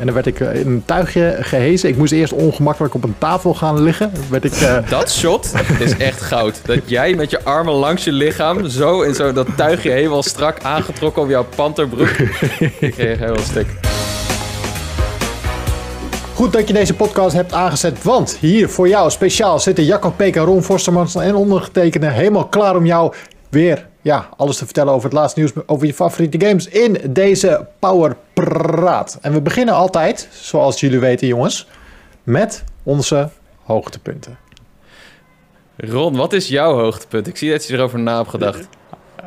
En dan werd ik eh, in een tuigje gehezen. Ik moest eerst ongemakkelijk op een tafel gaan liggen. Werd ik, eh, Dat shot is echt goud. Dat jij met je armen langs je lichaam zo in zo dat tuigje helemaal strak aangetrokken op jouw panterbroek. Ik kreeg helemaal stuk. Goed dat je deze podcast hebt aangezet, want hier voor jou speciaal zitten Jacob Peka, Ron Forstermans en ondergetekende helemaal klaar om jou weer ja, alles te vertellen over het laatste nieuws over je favoriete games in deze Power Praat. En we beginnen altijd, zoals jullie weten jongens, met onze hoogtepunten. Ron, wat is jouw hoogtepunt? Ik zie dat je erover na hebt gedacht.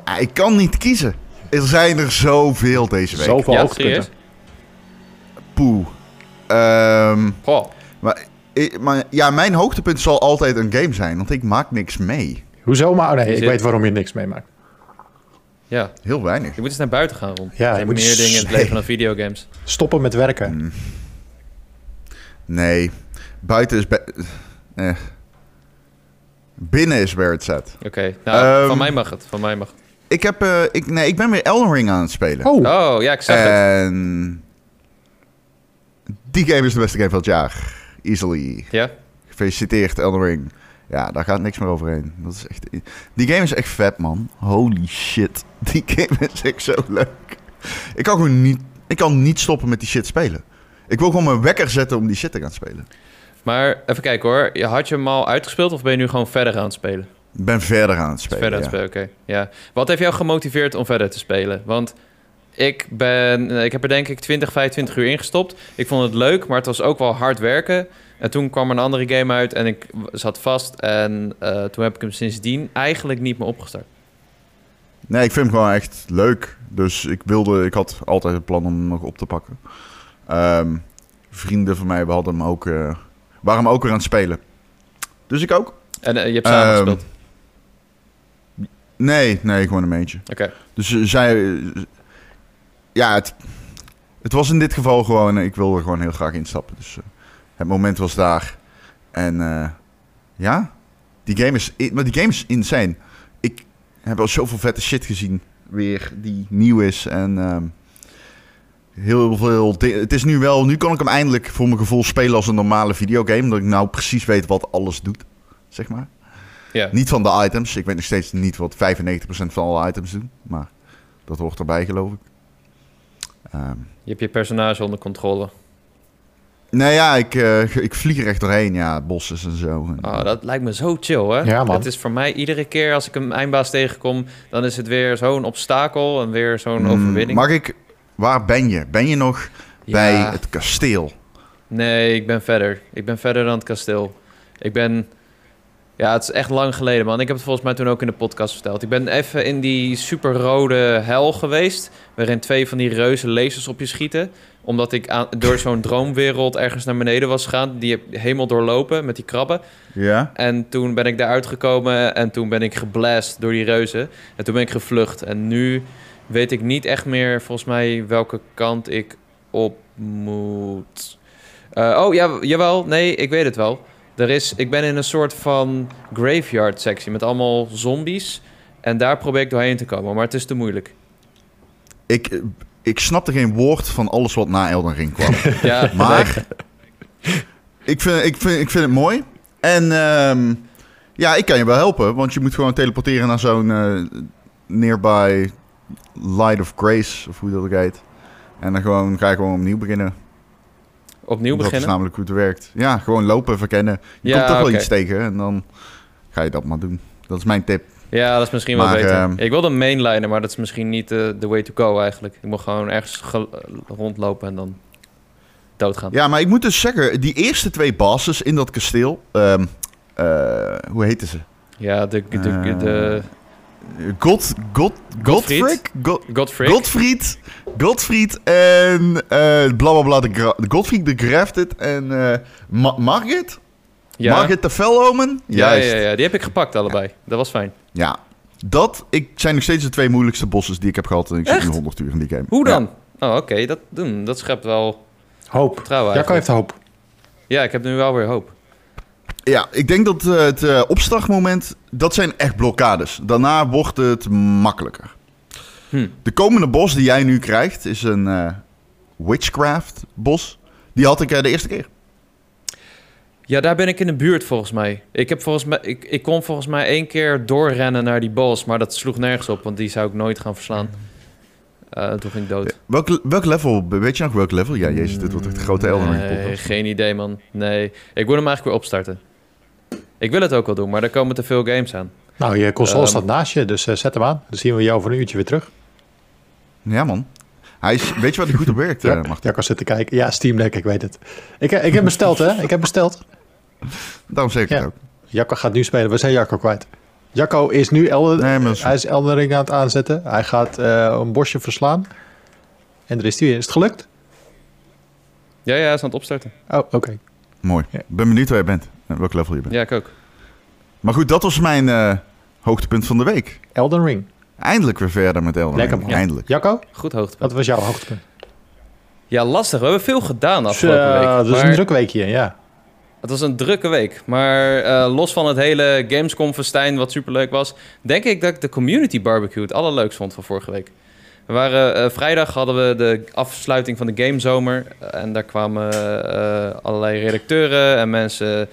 Ah, Ik kan niet kiezen. Er zijn er zoveel deze week. Zoveel Ja, hoogtepunten. Poeh. Ehm, Goh, maar, ja, mijn hoogtepunt zal altijd een game zijn, want ik maak niks mee. Hoezo? Maar oh nee, ik weet waarom je niks meemaakt. Ja. Heel weinig. Je moet eens naar buiten gaan, Ron. Ja, er je zijn moet meer dingen in het leven dan videogames. Stoppen met werken. Nee, buiten is... eh. Binnen is where it's at. Oké, nou, Ehm, van mij mag het. Van mij mag het. Ik, heb, eh, ik, nee, ik ben weer Elden Ring aan het spelen. Oh, Oh, ja, ik zag het. En... Die game is de beste game van het jaar. Easily. Ja? Gefeliciteerd, Elden Ring. Ja, daar gaat niks meer overheen. Dat is echt... Die game is echt vet, man. Holy shit. Die game is echt zo leuk. Ik kan gewoon niet... Ik kan niet stoppen met die shit spelen. Ik wil gewoon mijn wekker zetten om die shit te gaan spelen. Maar even kijken hoor. Je- Had je hem al uitgespeeld of ben je nu gewoon verder aan het spelen? Ik ben verder aan het spelen. verder aan ja. het spelen, oké. Ja. Wat heeft jou gemotiveerd om verder te spelen? Want ik, ben, ik heb er denk ik 20, 25 uur in gestopt. Ik vond het leuk, maar het was ook wel hard werken. En toen kwam er een andere game uit en ik zat vast. En eh, toen heb ik hem sindsdien eigenlijk niet meer opgestart. Nee, ik vind hem gewoon echt leuk. Dus ik wilde... Ik had altijd het plan om hem nog op te pakken. Ehm, vrienden van mij we hadden hem ook... eh, waren hem ook weer aan het spelen. Dus ik ook. En eh, je hebt samen Ehm, gespeeld. Nee, nee, gewoon een eentje. Oké. Dus zij... ja, het, het was in dit geval gewoon... ik wilde er gewoon heel graag instappen. Dus het moment was daar. En eh, ja, die game, is, maar die game is insane. Ik heb al zoveel vette shit gezien weer die nieuw is. En ehm, heel veel... Het is nu wel... Nu kan ik hem eindelijk voor mijn gevoel spelen als een normale videogame. Dat ik nou precies weet wat alles doet, zeg maar. Ja. Niet van de items. Ik weet nog steeds niet wat 95% van alle items doen. Maar dat hoort erbij, geloof ik. Ehm, Je hebt je personage onder controle. Nee, ja, ik, eh, ik vlieg er echt doorheen. Ja, bossen en zo. Oh, dat lijkt me zo chill, hè? Ja, man. Het is voor mij iedere keer als ik een eindbaas tegenkom... dan is het weer zo'n obstakel en weer zo'n Mm, overwinning. Mag ik... Waar ben je? Ben je nog bij het kasteel? Nee, ik ben verder. Ik ben verder dan het kasteel. Ik ben... Ja, het is echt lang geleden, man. Ik heb het volgens mij toen ook in de podcast verteld. Ik ben even in die superrode hel geweest... waarin twee van die reuze lasers op je schieten. Omdat ik aan, door zo'n droomwereld ergens naar beneden was gegaan. Die heb helemaal doorlopen met die krabben. Ja? En toen ben ik daaruit gekomen en toen ben ik geblast door die reuzen. En toen ben ik gevlucht. En nu weet ik niet echt meer, volgens mij, welke kant ik op moet. Eh, oh, ja, jawel. Nee, ik weet het wel. Er is, ik ben in een soort van graveyard sectie met allemaal zombies. En daar probeer ik doorheen te komen, maar het is te moeilijk. Ik, ik snapte geen woord van alles wat na Elden Ring kwam. Ja, Maar ik vind, ik, vind, ik vind het mooi. En ehm, ja, ik kan je wel helpen. Want je moet gewoon teleporteren naar zo'n eh, nearby Light of Grace. Of hoe dat ook heet. En dan gewoon, ga je gewoon opnieuw beginnen. opnieuw Dat is beginnen. namelijk hoe het werkt. Ja, gewoon lopen, verkennen. Je Ja, komt toch wel iets tegen. En dan ga je dat maar doen. Dat is mijn tip. Ja, dat is misschien wel beter. ehm, ik wilde mainlinen, maar dat is misschien niet eh, de way to go eigenlijk. Ik moet gewoon ergens ge- rondlopen en dan doodgaan. Ja, maar ik moet dus zeggen, die eerste twee bosses in dat kasteel. ehm, eh, hoe heten ze? Ja, de, de, de, Eh, de God, God, Godfried? Godfried? God, Godfried. Godfried, en eh blablabla de, Gra- de Godfried de Grafted en eh Ma- Margit? Ja. Margit de Fellomen? Ja, Juist. ja, ja, die heb ik gepakt allebei. Dat was fijn. Ja, dat ik, zijn nog steeds de twee moeilijkste bosses die ik heb gehad. En ik zit nu 100 uur in die game. Hoe Ja. dan? Oh, oké. Dat, doen, dat schept wel hoop. vertrouwen Jacco heeft hoop. Ja, ik heb nu wel weer hoop. Ja, ik denk dat eh, het eh, opstartmoment, dat zijn echt blokkades. Daarna wordt het makkelijker. Hm. De komende bos die jij nu krijgt is een eh, witchcraft bos. Die had ik de eerste keer. Ja, daar ben ik in de buurt volgens mij. Ik, heb volgens mij ik, ik kon volgens mij één keer doorrennen naar die boss, maar dat sloeg nergens op, want die zou ik nooit gaan verslaan. Eh, toen ging ik dood. Welk, welk level, weet je nog welk level? Ja, jezus, dit wordt echt een grote Elden Ring Nee, geen idee man. Nee, ik moet hem eigenlijk weer opstarten. Ik wil het ook wel doen, maar er komen te veel games aan. Nou, je console Ehm. staat naast je, dus eh, zet hem aan. Dan zien we jou voor een uurtje weer terug. Ja, man. Hij is, weet je wat er goed op werkt, Ja, eh, Martin? Jacco zit te kijken. Ja, Steam Deck, ik weet het. Ik, ik heb besteld, hè? Ik heb besteld. Daarom zeg ik het Ja. ook. Jacco gaat nu spelen. We zijn Jacco kwijt. Jacco is nu Elden, Nee, is- hij is Elden Ring aan het aanzetten. Hij gaat eh, een bosje verslaan. En er is hij weer. Is het gelukt? Ja, ja, hij is aan het opstarten. Oh, oké. Mooi. Ja. Ik ben benieuwd waar je bent. En welk level je bent. Ja, ik ook. Maar goed, dat was mijn eh, hoogtepunt van de week. Elden Ring. Eindelijk weer verder met Elden Lekker Ring. man. Eindelijk. Jacco, Goed hoogtepunt. wat was jouw hoogtepunt? Ja, lastig. We hebben veel gedaan afgelopen week. Dat is maar een druk weekje, ja. Het was een drukke week. Maar eh, los van het hele Gamescom-festijn, wat superleuk was... denk ik dat ik de community barbecue het allerleukst vond van vorige week. We waren, eh, vrijdag hadden we de afsluiting van de Gamezomer. eh, en daar kwamen allerlei redacteuren en mensen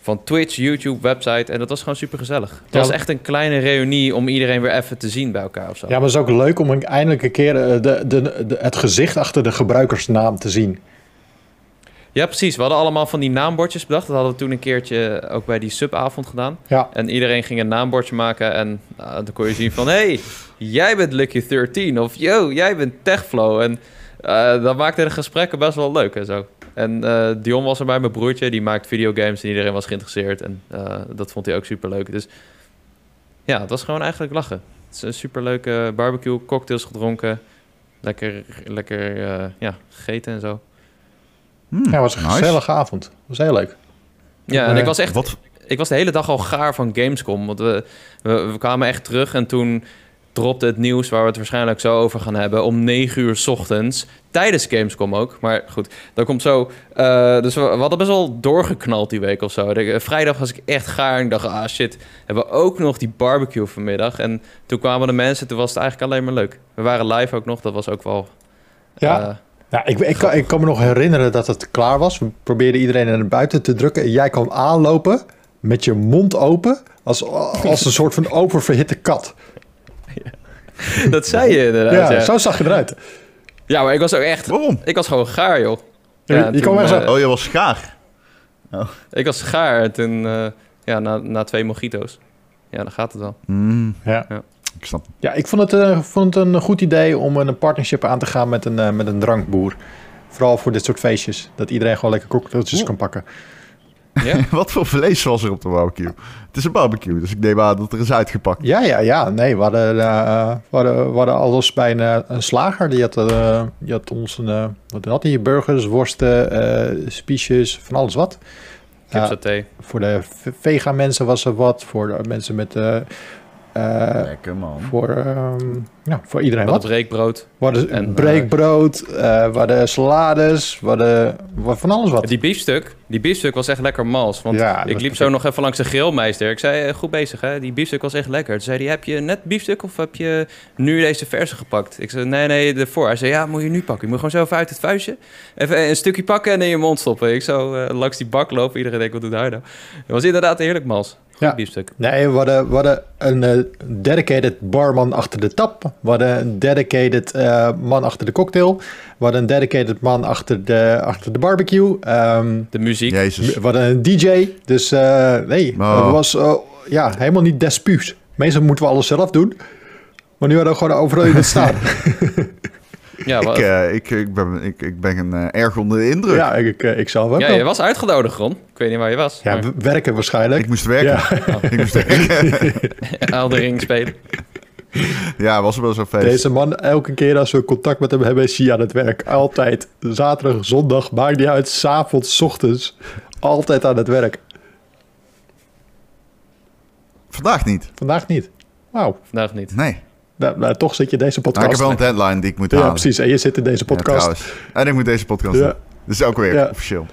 van Twitch, YouTube, website. En dat was gewoon super gezellig. Het Ja, was echt een kleine reunie om iedereen weer even te zien bij elkaar of zo. Ja, maar het is ook leuk om eindelijk een keer de, de, de, het gezicht achter de gebruikersnaam te zien. Ja, precies. We hadden allemaal van die naambordjes bedacht. Dat hadden we toen een keertje ook bij die subavond gedaan. Ja, En iedereen ging een naambordje maken. En nou, dan kon je zien van... hey, jij bent Lucky 13. Of yo, jij bent Techflow. En eh, dat maakte de gesprekken best wel leuk en zo. En eh, Dion was er bij mijn broertje. Die maakt videogames en iedereen was geïnteresseerd. En eh, dat vond hij ook super leuk. Dus ja, het was gewoon eigenlijk lachen. Het is een superleuke barbecue. Cocktails gedronken. Lekker, lekker eh, ja, gegeten en zo. Hmm, ja het was een nice. gezellige avond. Dat was heel leuk. Ja, en Eh, ik was echt Wat, ik was de hele dag al gaar van Gamescom. Want we, we, we kwamen echt terug en toen dropte het nieuws... waar we het waarschijnlijk zo over gaan hebben... om 9 uur 's ochtends. Tijdens Gamescom ook. Maar goed, dat komt zo. Eh, dus we, we hadden best wel doorgeknald die week of zo. De, eh, vrijdag was ik echt gaar. En ik dacht, ah shit, hebben we ook nog die barbecue vanmiddag. En toen kwamen de mensen, toen was het eigenlijk alleen maar leuk. We waren live ook nog, dat was ook wel... Ja. eh, Ja, ik, ik, kan, ik kan me nog herinneren dat het klaar was. We probeerden iedereen naar buiten te drukken. En jij kwam aanlopen met je mond open. Als, als een soort van oververhitte kat. dat zei je inderdaad, Ja, ja. zo zag je eruit. Ja, maar ik was ook echt... waarom? Ik was gewoon gaar, joh. Je- Ja, je toen, kwam echt zo- eh, Oh, je was schaar. Ik was gaar en toen, eh, ja, na, na twee mojito's. Ja, dan gaat het wel. Ja. Ja. ik snap. Ja, ik vond het, eh, vond het een goed idee om een partnership aan te gaan met een, eh, met een drankboer. Vooral voor dit soort feestjes. Dat iedereen gewoon lekker cocktailtjes kan pakken. Ja? Wat voor vlees was er op de barbecue? Het is een barbecue, dus ik neem aan dat er is uitgepakt. Ja, ja, ja. Nee, we hadden, eh, we hadden, we hadden alles bij een, een slager. Die had, eh, die had ons een... wat had hij? Burgers, worsten, eh spiesjes, van alles wat. Ja, Kipsaté. voor de vega mensen was er wat. Voor de mensen met... eh eh, Lekker man. voor, ehm, ja, voor iedereen Wat wat. breekbrood. We hadden En, breekbrood, eh we hadden salades, we hadden we- van alles wat. Die biefstuk, die biefstuk was echt lekker mals. Want Ja, ik liep zo nog even langs de grillmeester. Ik zei, eh, goed bezig hè, die biefstuk was echt lekker. Toen zei hij, heb je net biefstuk of heb je nu deze verse gepakt? Ik zei, nee, nee, ervoor. Hij zei, ja, moet je nu pakken. Je moet gewoon zo even uit het vuistje. Even een stukje pakken en in je mond stoppen. Ik zo eh, langs die bak lopen. Iedereen denkt, wat doet hij nou? Het was inderdaad heerlijk mals. Goed Ja. biefstuk. Nee, we hadden, we hadden een eh, dedicated barman achter de tap. We hadden een dedicated eh, man achter de cocktail. We hadden een dedicated man achter de, achter de barbecue. Ehm, De muziek. Jezus. we hadden een DJ. Dus eh, nee, Oh. het was ja, helemaal niet despuus. Meestal moeten we alles zelf doen. Maar nu hadden we gewoon overal iemand staan. Ja, Ik, eh, ik, ik, ben, ik, ik ben een, eh, erg onder de indruk. ja, ik, eh, ik zelf ook ja, wel. je was uitgenodigd, Ron. Ik weet niet waar je was. Ja, maar werken waarschijnlijk. Ik moest werken. Ja. Ik moest werken. Elden Ring spelen. ja, was er wel zo'n feest. Deze man, elke keer als we contact met hem hebben, is hij aan het werk. Altijd. Zaterdag, zondag, maakt niet uit. S'avonds, ochtends. Altijd aan het werk. Vandaag niet. Vandaag niet. Wauw. Vandaag niet. Nee. Nou, nou, toch zit je deze Nou, podcast. ik heb wel een deadline die ik moet ja, halen. precies. En je zit in deze Ja, podcast. En ik moet deze podcast Ja. doen. Dus ook weer Ja. officieel.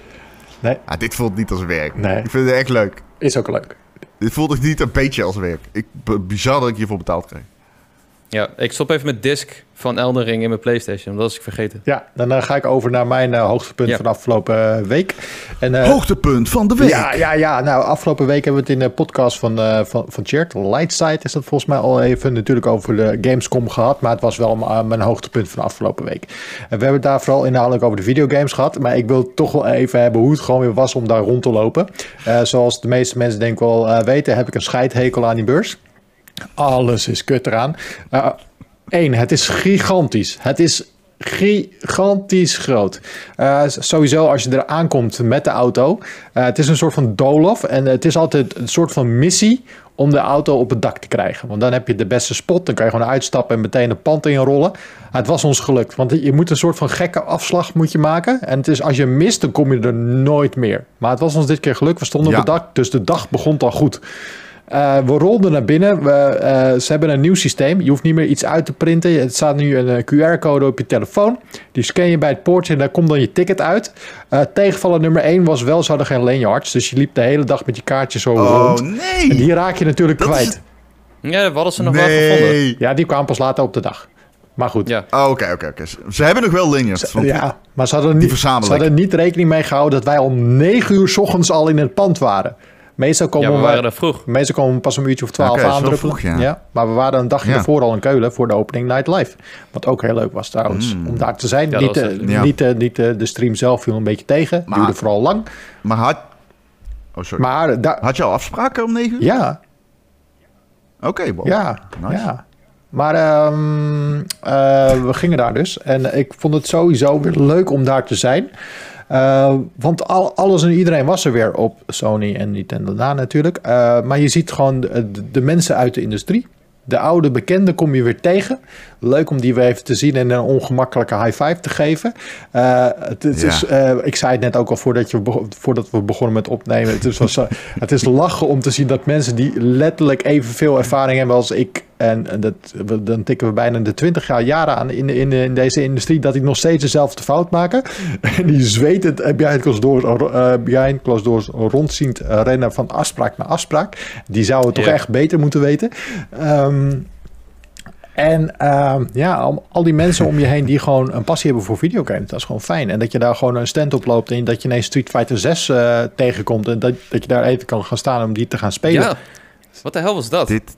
Nee. Ah, dit voelt niet als werk. Nee. Ik vind het echt leuk. is ook leuk. Dit voelt ook niet een beetje als werk. Ik, bizar dat ik hiervoor betaald krijg. Ja, ik stop even met disc van Elden Ring in mijn PlayStation. Dat was ik vergeten. Ja, dan eh, ga ik over naar mijn eh, hoogtepunt Ja. van de afgelopen eh, week. En, eh, Hoogtepunt van de week. Ja, ja, ja. Nou, afgelopen week hebben we het in de podcast van, eh van, van Chert, Lightside, is dat volgens mij al even natuurlijk over de Gamescom gehad. Maar het was wel mijn hoogtepunt van de afgelopen week. En we hebben het daar vooral inhoudelijk over de videogames gehad. Maar ik wil toch wel even hebben hoe het gewoon weer was om daar rond te lopen. Eh, zoals de meeste mensen denk ik wel eh, weten, heb ik een scheidhekel aan die beurs. Alles is kut eraan. Eén, het is gigantisch. Het is gigantisch groot. Eh, sowieso als je er aankomt met de auto. eh, het is een soort van doolhof. En het is altijd een soort van missie om de auto op het dak te krijgen. Want dan heb je de beste spot. Dan kan je gewoon uitstappen en meteen een pand inrollen. Het was ons gelukt. Want je moet een soort van gekke afslag moet je maken. En het is, als je mist, dan kom je er nooit meer. Maar het was ons dit keer gelukt. We stonden Ja. op het dak. Dus de dag begon al goed. Eh, we rolden naar binnen. We, eh, ze hebben een nieuw systeem. Je hoeft niet meer iets uit te printen. Het staat nu een eh, QR-code op je telefoon. Die scan je bij het poortje en daar komt dan je ticket uit. Eh tegenvaller nummer 1 was wel, ze hadden geen lanyards. Dus je liep de hele dag met je kaartje zo Oh rond. En nee. die raak je natuurlijk Dat is- kwijt. Ja, we hadden ze nog wel gevonden. Ja, die kwamen pas later op de dag. Maar goed. Ja. Oh, Oké, oké, oké. Ze hebben nog wel lanyards. want- Ja, maar ze hadden, niet, ze hadden niet rekening mee gehouden dat wij om 9 uur 's ochtends al in het pand waren. Meestal komen ja, we waren er vroeg. Meestal komen we pas een uurtje of twaalf wel aandruppelen. vroeg, ja. maar we waren een dagje Ja. ervoor al in Keulen voor de opening Night Live. Wat ook heel leuk was trouwens, Mm. om daar te zijn. Ja, niet was eh. Ja. niet, eh, niet eh, de stream zelf viel een beetje tegen. Maar- Duurde vooral lang. Maar had... Oh, sorry. Maar Had je al afspraken om 9 uur? ja, Oké, wow. ja, Nice. ja. Maar ehm, eh, we gingen daar dus. En ik vond het sowieso weer leuk om daar te zijn. Eh, want al, alles en iedereen was er weer op Sony en Nintendo na natuurlijk. Eh, maar je ziet gewoon de, de mensen uit de industrie. De oude bekenden kom je weer tegen. Leuk om die weer even te zien en een ongemakkelijke high five te geven. Eh, het, het Ja. is, eh, ik zei het net ook al voordat, je, voordat we begonnen met opnemen. Het is, was, eh, het is lachen om te zien dat mensen die letterlijk evenveel ervaring hebben als ik. En, en dat, dan tikken we bijna de 20 jaar jaren aan in, in, in deze industrie. Dat die nog steeds dezelfde fout maken. En die zweten het behind closed doors, eh, behind closed doors rondziend eh, rennen van afspraak naar afspraak. Die zouden toch Ja. echt beter moeten weten. Ehm, en ehm, ja, al, al die mensen om je heen die gewoon een passie hebben voor videogames, dat is gewoon fijn. En dat je daar gewoon een stand op loopt en dat je ineens Street Fighter 6 eh, tegenkomt en dat, dat je daar even kan gaan staan om die te gaan spelen. Ja. Wat de hel was dat? Dit,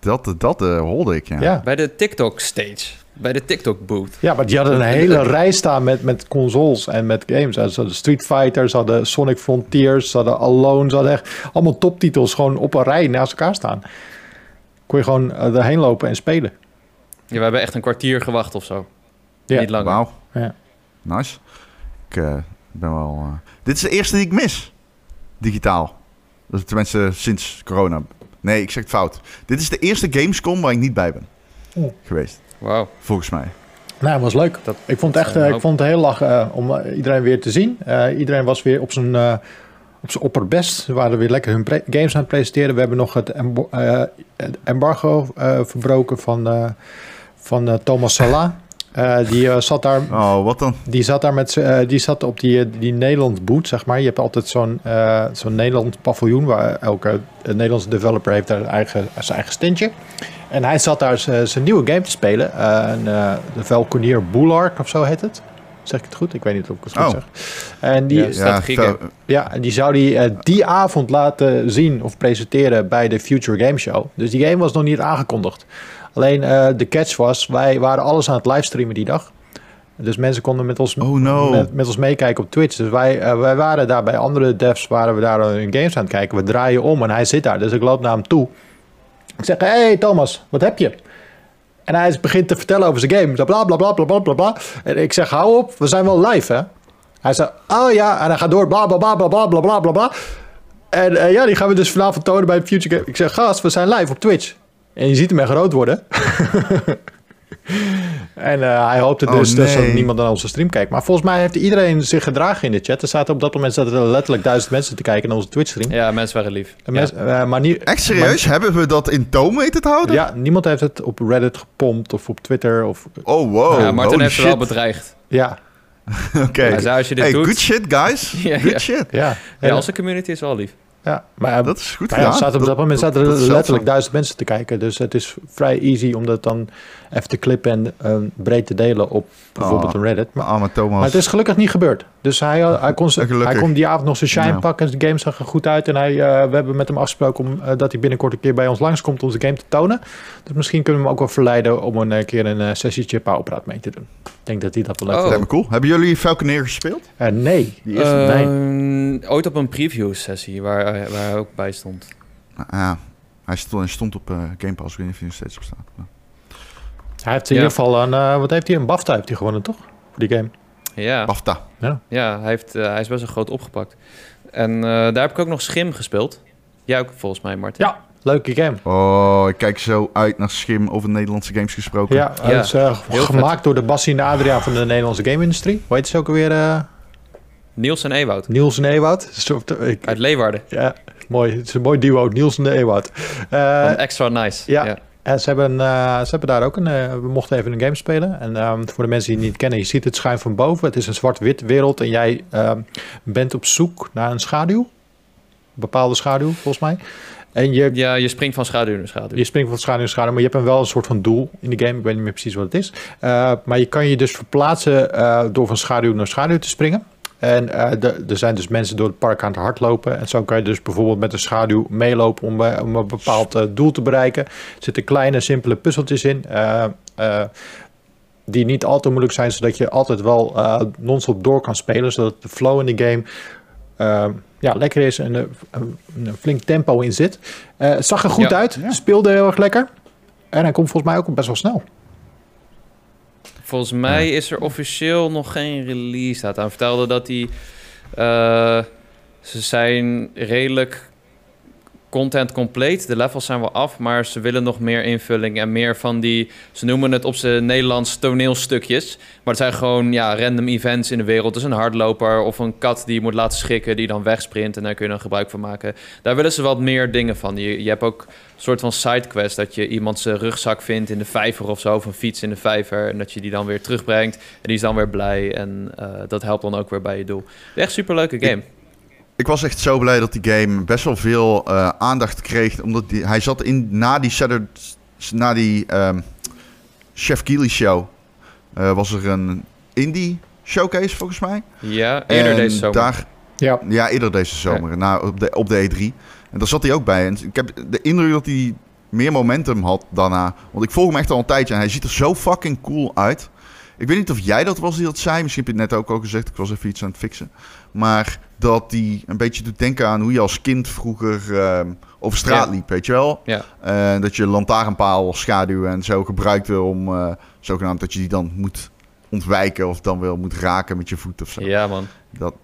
dat, dat eh, hoorde ik, ja. ja. Bij de TikTok stage. Bij de TikTok booth. Ja, maar die hadden een hele rij staan met, met consoles en met games. Ze hadden Street Fighter, ze hadden Sonic Frontiers, ze hadden Alone, ze hadden echt allemaal toptitels gewoon op een rij naast elkaar staan. Kon je gewoon eh, erheen lopen en spelen. Ja, we hebben echt een kwartier gewacht of zo. Ja. Niet langer. Wauw. Ja. Nice. Ik eh, ben wel... eh, Dit is de eerste die ik mis. Digitaal. Dat is tenminste sinds corona. Nee, ik zeg het fout. Dit is de eerste Gamescom waar ik niet bij ben. Oh. Geweest. Wauw. Volgens mij. Nou, het was leuk. Dat- ik vond het echt eh, ik vond het heel lach om iedereen weer te zien. Eh, iedereen was weer op zijn, eh, op zijn opperbest. Ze waren weer lekker hun games aan het presenteren. We hebben nog het, embo- eh, het embargo eh, verbroken van, eh, van Thomas Salah. Die, zat daar, Oh, wat dan? die zat daar met die zat op die, die Nederland boot, zeg maar. Je hebt altijd zo'n zo'n Nederland paviljoen waar elke Nederlandse developer heeft daar eigen, zijn eigen standje. En hij zat daar zijn nieuwe game te spelen. een, de Valkonier Boulard of zo heet het. Zeg ik het goed? Ik weet niet of ik het goed Oh. zeg. En die, Ja, ja, en die zou die eh, die avond laten zien of presenteren bij de Future Game Show. Dus die game was nog niet aangekondigd. Alleen eh, de catch was, wij waren alles aan het livestreamen die dag. Dus mensen konden met ons, Oh no. met, met ons meekijken op Twitch. Dus wij, eh, wij waren daar bij andere devs, waren we daar hun games aan het kijken. We draaien om en hij zit daar. Dus ik loop naar hem toe. Ik zeg, hey Thomas, wat heb je? En hij begint te vertellen over zijn game. Bla bla bla bla bla bla bla. En ik zeg: hou op, we zijn wel live, hè? Hij zei: oh ja. En hij gaat door. Bla bla bla bla bla bla bla bla. En ja, die gaan we dus vanavond tonen bij Future Game. Ik zeg: gast, we zijn live op Twitch. En je ziet hem echt groot worden. en eh, hij hoopte Oh, dus dat nee. niemand naar onze stream kijkt. Maar volgens mij heeft iedereen zich gedragen in de chat. Er zaten op dat moment zaten er letterlijk duizend mensen te kijken naar onze Twitch-stream. Ja, mensen waren lief. Ja. mensen- eh, maar niet, Echt serieus? Hebben we dat in toom weten te houden? Ja, niemand heeft het op Reddit gepompt of op Twitter. Of, Oh, wow. Ja, Martin heeft ze wel shit. bedreigd. ja, Oké. Je dit Hey, doet... good shit, guys. Ja, good ja. shit. ja. Ja, En- onze community is wel lief. Ja, maar Dat is goed ja, staat op dat, moment zaten er is letterlijk duizend mensen te kijken. Dus het is vrij easy om dat dan even te klippen en eh, breed te delen op bijvoorbeeld Oh. een Reddit. Maar, arme Thomas. maar het is gelukkig niet gebeurd. Dus hij, had- hij, kon, hij kon die avond nog zijn shine Ja. pakken. De game zag er goed uit. En hij, eh, we hebben met hem afgesproken om, eh, dat hij binnenkort een keer bij ons langskomt om de game te tonen. Dus misschien kunnen we hem ook wel verleiden om een eh, keer een uh, sessietje Powerpraat mee te doen. Ik denk dat hij dat wel leuk Oh. Dat vindt. me cool. Hebben jullie Falconeer gespeeld? Eh, nee. Die eerste? nee. Ehm, Ooit op een preview sessie waar, waar hij ook bij stond. Ah, ja. Hij stond, hij stond op eh, Game Pass. Ik weet niet of hij nog steeds op staat. Maar- Hij heeft in Ja. ieder geval een, eh, wat heeft hij? Een BAFTA heeft hij gewonnen, toch? Voor die game. Ja, BAFTA. ja hij, heeft, eh, hij is best wel groot opgepakt. En eh, daar heb ik ook nog Schim gespeeld. Jij ook volgens mij, Martin. Ja, leuke game. Oh, ik kijk zo uit naar Schim over Nederlandse games gesproken. Ja, hij Ja, is gemaakt door de Bassie en Adriaan van de Nederlandse game-industrie. Hoe heet ze ook alweer? Niels en Ewoud. Niels en. Soort- ik- Uit Leeuwarden. Ja, mooi. Het is een mooi duo, Niels en Ewout. Eh, Extra Nice. ja. en ze hebben, eh, ze hebben daar ook een... eh, we mochten even een game spelen. En ehm, voor de mensen die het niet kennen, je ziet het schuin van boven. Het is een zwart-wit wereld en jij ehm, bent op zoek naar een schaduw. Een bepaalde schaduw, volgens mij. En je Ja, je springt van schaduw naar schaduw. Je springt van schaduw naar schaduw, maar je hebt dan wel een soort van doel in de game. Ik weet niet meer precies wat het is. Maar je kan je dus verplaatsen door van schaduw naar schaduw te springen. En eh, de- er zijn dus mensen door het park aan het hardlopen. En zo kan je dus bijvoorbeeld met een schaduw meelopen om, eh, om een bepaald eh, doel te bereiken. Er zitten kleine, simpele puzzeltjes in. die niet al te moeilijk zijn, zodat je altijd wel non-stop door kan spelen. Zodat de flow in de game ja, lekker is en er een, een flink tempo in zit. Het zag er goed Ja. uit, Ja. speelde heel erg lekker. En hij komt volgens mij ook best wel snel. Volgens mij is er officieel nog geen release data. Hij vertelde dat die... eh, ze zijn redelijk content compleet. De levels zijn wel af, maar ze willen nog meer invulling en meer van die... Ze noemen het op zijn Nederlands toneelstukjes. Maar het zijn gewoon ja, random events in de wereld. Dus een hardloper of een kat die je moet laten schikken... die dan wegsprint en daar kun je dan gebruik van maken. Daar willen ze wat meer dingen van. Je, je hebt ook een soort van sidequest... dat je iemand zijn rugzak vindt in de vijver of zo... of een fiets in de vijver... en dat je die dan weer terugbrengt. En die is dan weer blij en eh, dat helpt dan ook weer bij je doel. Echt superleuke game. Ik was echt zo blij dat die game best wel veel eh, aandacht kreeg. Omdat die, hij zat in, na die, Saturday, na die ehm, Chef Keely show. eh, was er een indie showcase volgens mij. Ja, eerder En deze zomer. Daar, Ja, ja, eerder deze zomer. Na, op, de, op de E3. En daar zat hij ook bij. En ik heb de indruk dat hij meer momentum had daarna. Want ik volg hem echt al een tijdje en hij ziet er zo fucking cool uit. Ik weet niet of jij dat was die dat zei. Misschien heb je het net ook al gezegd. Ik was even iets aan het fixen. Maar dat die een beetje doet denken aan hoe je als kind vroeger ehm, over straat Ja. liep, weet je wel? Ja. En dat je lantaarnpaal schaduw en zo gebruikte om eh, zogenaamd dat je die dan moet ontwijken of dan wel moet raken met je voet of zo. Ja, man. Dat,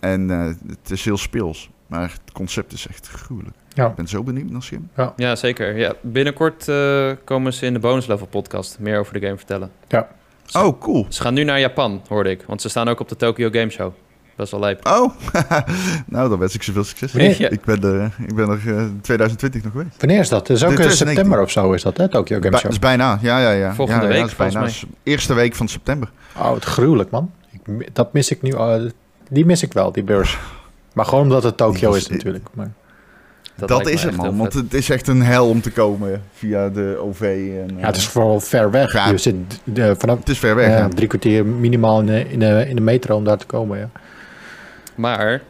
en eh, het is heel speels, maar het concept is echt gruwelijk. Ja. Ik ben zo benieuwd naar Sim. Ja, zeker. Ja, binnenkort eh, komen ze in de bonus level podcast meer over de game vertellen. Oh, cool. Ze gaan nu naar Japan, hoorde ik. Want ze staan ook op de Tokyo Game Show. Best wel lijp. Oh, nou dan wens ik ze veel succes. Wanneer? Ik ben er, ik ben er eh, 2020 nog geweest. wanneer is dat? Het is ook Dit in september of zo is dat, hè? Tokyo Game Show. dat is bijna, ja, ja, ja. Volgende ja, ja, week, dat is bijna. Dat Eerste week van september. Oh, het gruwelijk, man. Ik, dat mis ik nu. eh, die mis ik wel, die beurs. Maar gewoon omdat het Tokyo is natuurlijk. Maar, Dat, is het, man. Want het is echt een hel om te komen via de OV. En, ja, het is eh, vooral ver weg. Ja. Je zit de, vanaf het is ver weg, ja, ja. drie kwartier minimaal in de, in, de, in de metro om daar te komen. Ja. Maar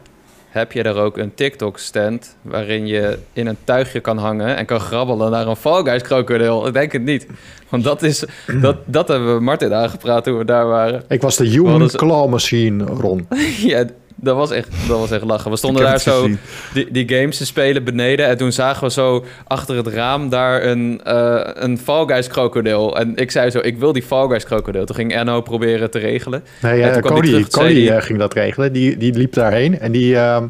heb je er ook een TikTok-stand waarin je in een tuigje kan hangen en kan grabbelen naar een Fall Guys krokodil? Ik denk het niet. Want dat is, dat, dat hebben we Martin aangepraat toen we daar waren. Ik was de Human Claw Machine, Ron. ja, dat was echt, dat was echt lachen. We stonden daar zo gezien. die, die games te spelen beneden. En toen zagen we zo achter het raam daar een, eh een Fall Guys krokodil. En ik zei zo, ik wil die Fall Guys krokodil. Toen ging Enno proberen te regelen. Nee, eh, toen kwam die Cody, terug, Cody die- eh, ging dat regelen. Die, die liep daarheen en die, ehm,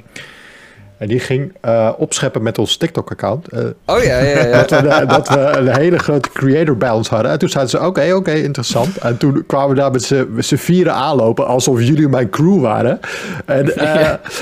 en die ging eh, opscheppen met ons TikTok-account. eh, Oh ja, ja, ja. dat, we, dat we een hele grote creator balance hadden. En toen zeiden ze, oké, oké, interessant. En toen kwamen we daar met z'n z'n vieren aanlopen, alsof jullie mijn crew waren. En,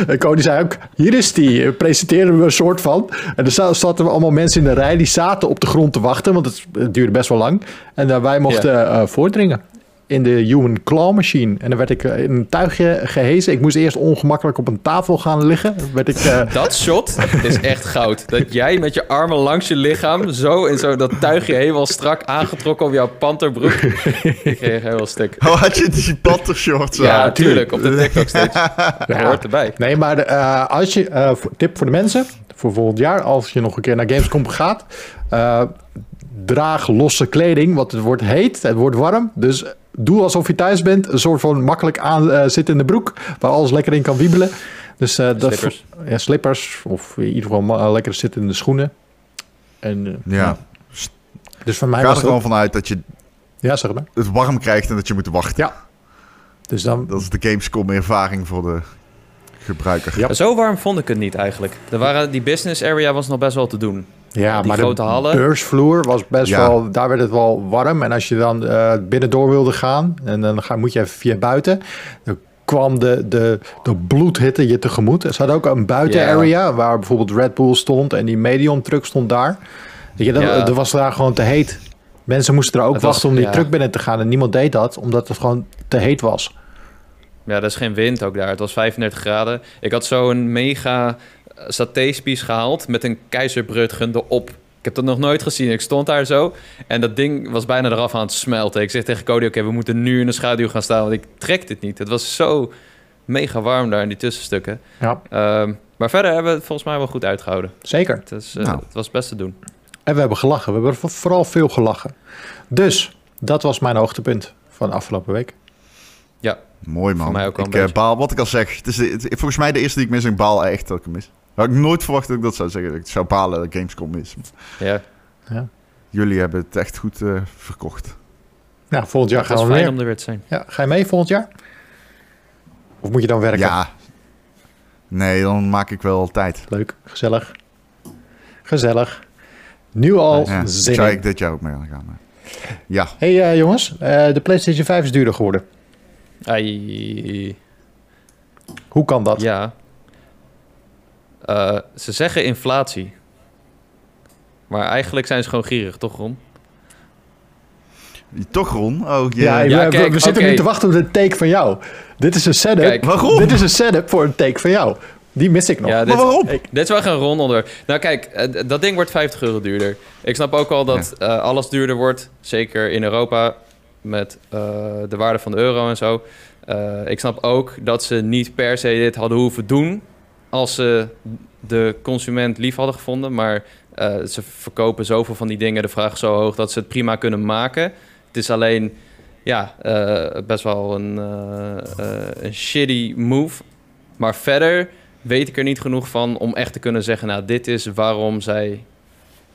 en Cody zei ook, hier is die. Presenteerden we een soort van. En er za- zaten we allemaal mensen in de rij, die zaten op de grond te wachten, want het, het duurde best wel lang. En wij mochten eh, voordringen. In de Human Claw Machine. En dan werd ik eh, in een tuigje gehezen. Ik moest eerst ongemakkelijk op een tafel gaan liggen. Dan werd ik... eh, Dat shot is echt goud. Dat jij met je armen langs je lichaam zo in zo dat tuigje helemaal strak aangetrokken op jouw panterbroek. Ik kreeg helemaal stuk. Oh, had je die Panther shorts Ja, aan? tuurlijk. Op de TikTok stage. Dat Ja. hoort erbij. Nee, maar de, eh, als je, eh, tip voor de mensen, voor volgend jaar, als je nog een keer naar Gamescom gaat, eh, draag losse kleding, want het wordt heet, het wordt warm. Dus doe alsof je thuis bent, een soort van makkelijk aan eh, zittende broek, waar alles lekker in kan wiebelen. Dus eh, dat, Slippers. ja, slippers, of in ieder geval ma- lekker zittende schoenen. En, eh, Ja. Dus van mij Ga was er het... gewoon vanuit dat je Ja, zeg maar. het warm krijgt en dat je moet wachten. Ja. Dus dan... Dat is de Gamescom ervaring voor de gebruiker. Ja. Zo warm vond ik het niet eigenlijk. Er waren, die business area was nog best wel te doen. Ja, Die maar grote de hallen. beursvloer was best Ja. wel, daar werd het wel warm. En als je dan eh binnendoor wilde gaan, en dan ga, moet je even via buiten, dan kwam de, de, de bloedhitte je tegemoet. Er zat ook een buitenarea waar bijvoorbeeld Red Bull stond en die medium truck stond daar. Weet je, dat, Ja. dat was daar gewoon te heet. Mensen moesten er ook Het was- wachten om die ja. truck binnen te gaan en niemand deed dat, omdat het gewoon te heet was. Ja, er is geen wind ook daar. Het was 35 graden. Ik had zo'n mega satéspies gehaald met een keizerbruggen erop. Ik heb dat nog nooit gezien. Ik stond daar zo en dat ding was bijna eraf aan het smelten. Ik zeg tegen Cody, oké, we moeten nu in de schaduw gaan staan, want ik trek dit niet. Het was zo mega warm daar in die tussenstukken. Ja, Ehm, maar verder hebben we het volgens mij wel goed uitgehouden. zeker. Het, is, eh, Nou. het was best te doen. En we hebben gelachen. We hebben vo- vooral veel gelachen. Dus, dat was mijn hoogtepunt van de afgelopen week. Mooi man. Voor mij ook ik een eh, baal, wat ik al zeg. Het is, de- het- volgens mij de eerste die ik mis. Ik baal echt dat ik hem mis. Had ik nooit verwacht dat ik dat zou zeggen. Dat ik zou balen dat Gamescom is. Ja, Jullie hebben het echt goed eh, verkocht. Nou, volgend jaar het gaan we fijn weer. om er weer te zijn. Ja, ga je mee volgend jaar? Of moet je dan werken? Ja. Nee, dan maak ik wel tijd. Leuk, gezellig. Gezellig. Nu al Ja, ik zin zou ik dit jaar ook mee gaan. maar- Ja, hey, eh, jongens, eh, de PlayStation 5 is duurder geworden. Ai, Hoe kan dat? ja. Eh, ze zeggen inflatie. Maar eigenlijk zijn ze gewoon gierig, toch Ron? toch Ron? Oh, je... Ja, we, Ja, we- kijk, we zitten oké. nu te wachten op de take van jou. Dit is een setup. Kijk. Waarom? Dit is een setup voor een take van jou. Die mis ik nog. Ja, Maar dit, waarom? Ik- dit is wel een Ron onder. Nou kijk, eh, dat ding wordt 50 euro duurder. Ik snap ook al dat eh, alles duurder wordt. Zeker in Europa met eh, de waarde van de euro en zo. Eh, ik snap ook dat ze niet per se dit hadden hoeven doen... als ze de consument lief hadden gevonden. Maar eh, ze verkopen zoveel van die dingen, de vraag is zo hoog... dat ze het prima kunnen maken. Het is alleen ja, eh, best wel een, eh, een shitty move. Maar verder weet ik er niet genoeg van om echt te kunnen zeggen... nou, dit is waarom zij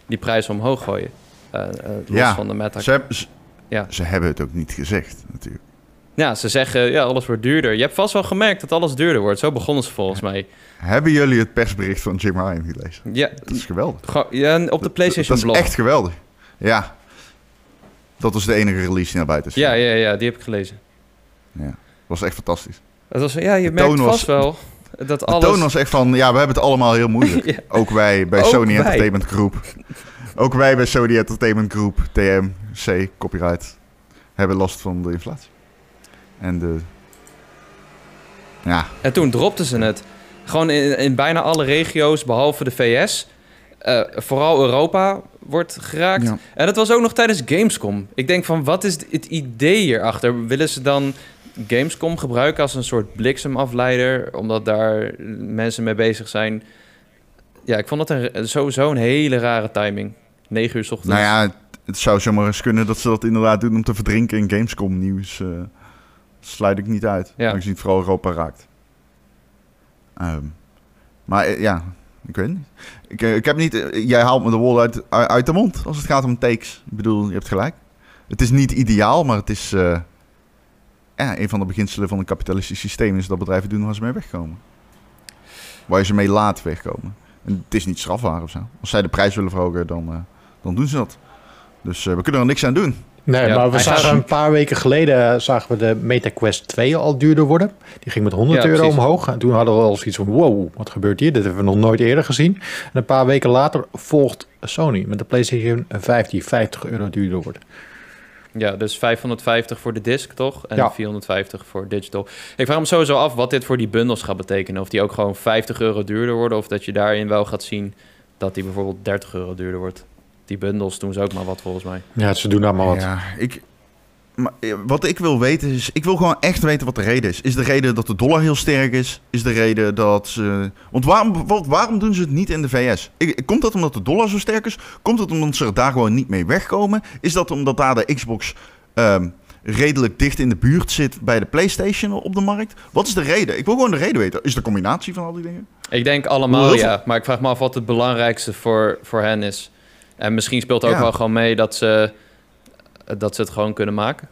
die prijs omhoog gooien. Los Ja, van de meta. Ze, heb- ze, Ja. ze hebben het ook niet gezegd, natuurlijk. Ja, ze zeggen, ja, alles wordt duurder. Je hebt vast wel gemerkt dat alles duurder wordt. Zo begonnen ze volgens mij. Hebben jullie het persbericht van Jim Ryan gelezen? Ja, Dat is geweldig. ja op de PlayStation Dat blog. is echt geweldig. Ja. Dat was de enige release die naar buiten is. Ja, ja, ja, die heb ik gelezen. Ja. Dat was echt fantastisch. Het was, ja, je De merkt was- vast wel dat De alles... toon was echt van, ja, we hebben het allemaal heel moeilijk. Ja. Ook wij bij Ook Sony wij. Entertainment Group. Ook wij bij Sony Entertainment Group, TMC, copyright, hebben last van de inflatie. En de... Ja, En toen dropten ze het. Gewoon in, in bijna alle regio's, behalve de VS. Eh, vooral Europa wordt geraakt. Ja. En dat was ook nog tijdens Gamescom. Ik denk van, wat is het idee hierachter? Willen ze dan Gamescom gebruiken als een soort bliksemafleider? Omdat daar mensen mee bezig zijn. Ja, ik vond dat een, sowieso een hele rare timing. 9 uur 's ochtends. nou ja, het, zou zomaar eens kunnen dat ze dat inderdaad doen om te verdrinken in Gamescom nieuws. eh sluit ik niet uit. Ja. Aangezien vooral Europa raakt. Ehm, maar eh, ja, ik weet niet. Ik, eh, heb niet... eh, jij haalt me de wol uit, uit de mond als het gaat om takes. Ik bedoel, je hebt gelijk. Het is niet ideaal, maar het is... ja, een van de beginselen van een kapitalistisch systeem is dat bedrijven doen waar ze mee wegkomen. Waar je ze mee laat wegkomen. En het is niet strafbaar of zo. Als zij de prijs willen verhogen, dan, dan doen ze dat. Dus we kunnen er niks aan doen. Nee, Ja, maar we zagen gaat- een paar weken geleden zagen we de MetaQuest 2 al duurder worden. Die ging met 100 Ja, euro precies. omhoog. En toen hadden we al zoiets van, wow, wat gebeurt hier? Dit hebben we nog nooit eerder gezien. En een paar weken later volgt Sony met de PlayStation 5 die 50 euro duurder wordt. Ja, dus 550 voor de disc, toch? En Ja. 450 voor digital. Ik vraag me sowieso af wat dit voor die bundels gaat betekenen. Of die ook gewoon 50 euro duurder worden... of dat je daarin wel gaat zien dat die bijvoorbeeld 30 euro duurder wordt. Die bundels doen ze ook maar wat, volgens mij. Ja, ze doen daar maar wat. Ja, ik, maar wat ik wil weten is, ik wil gewoon echt weten wat de reden is. Is de reden dat de dollar heel sterk is? Is de reden dat ze... Want waarom, wat, waarom doen ze het niet in de VS? Ik, komt dat omdat de dollar zo sterk is? Komt het omdat ze er daar gewoon niet mee wegkomen? Is dat omdat daar de Xbox ehm, redelijk dicht in de buurt zit bij de PlayStation op de markt? Wat is de reden? Ik wil gewoon de reden weten. Is het de combinatie van al die dingen? Ik denk allemaal ja, maar ik vraag me af wat het belangrijkste voor, voor hen is. En misschien speelt ook Ja. wel gewoon mee dat ze, dat ze het gewoon kunnen maken.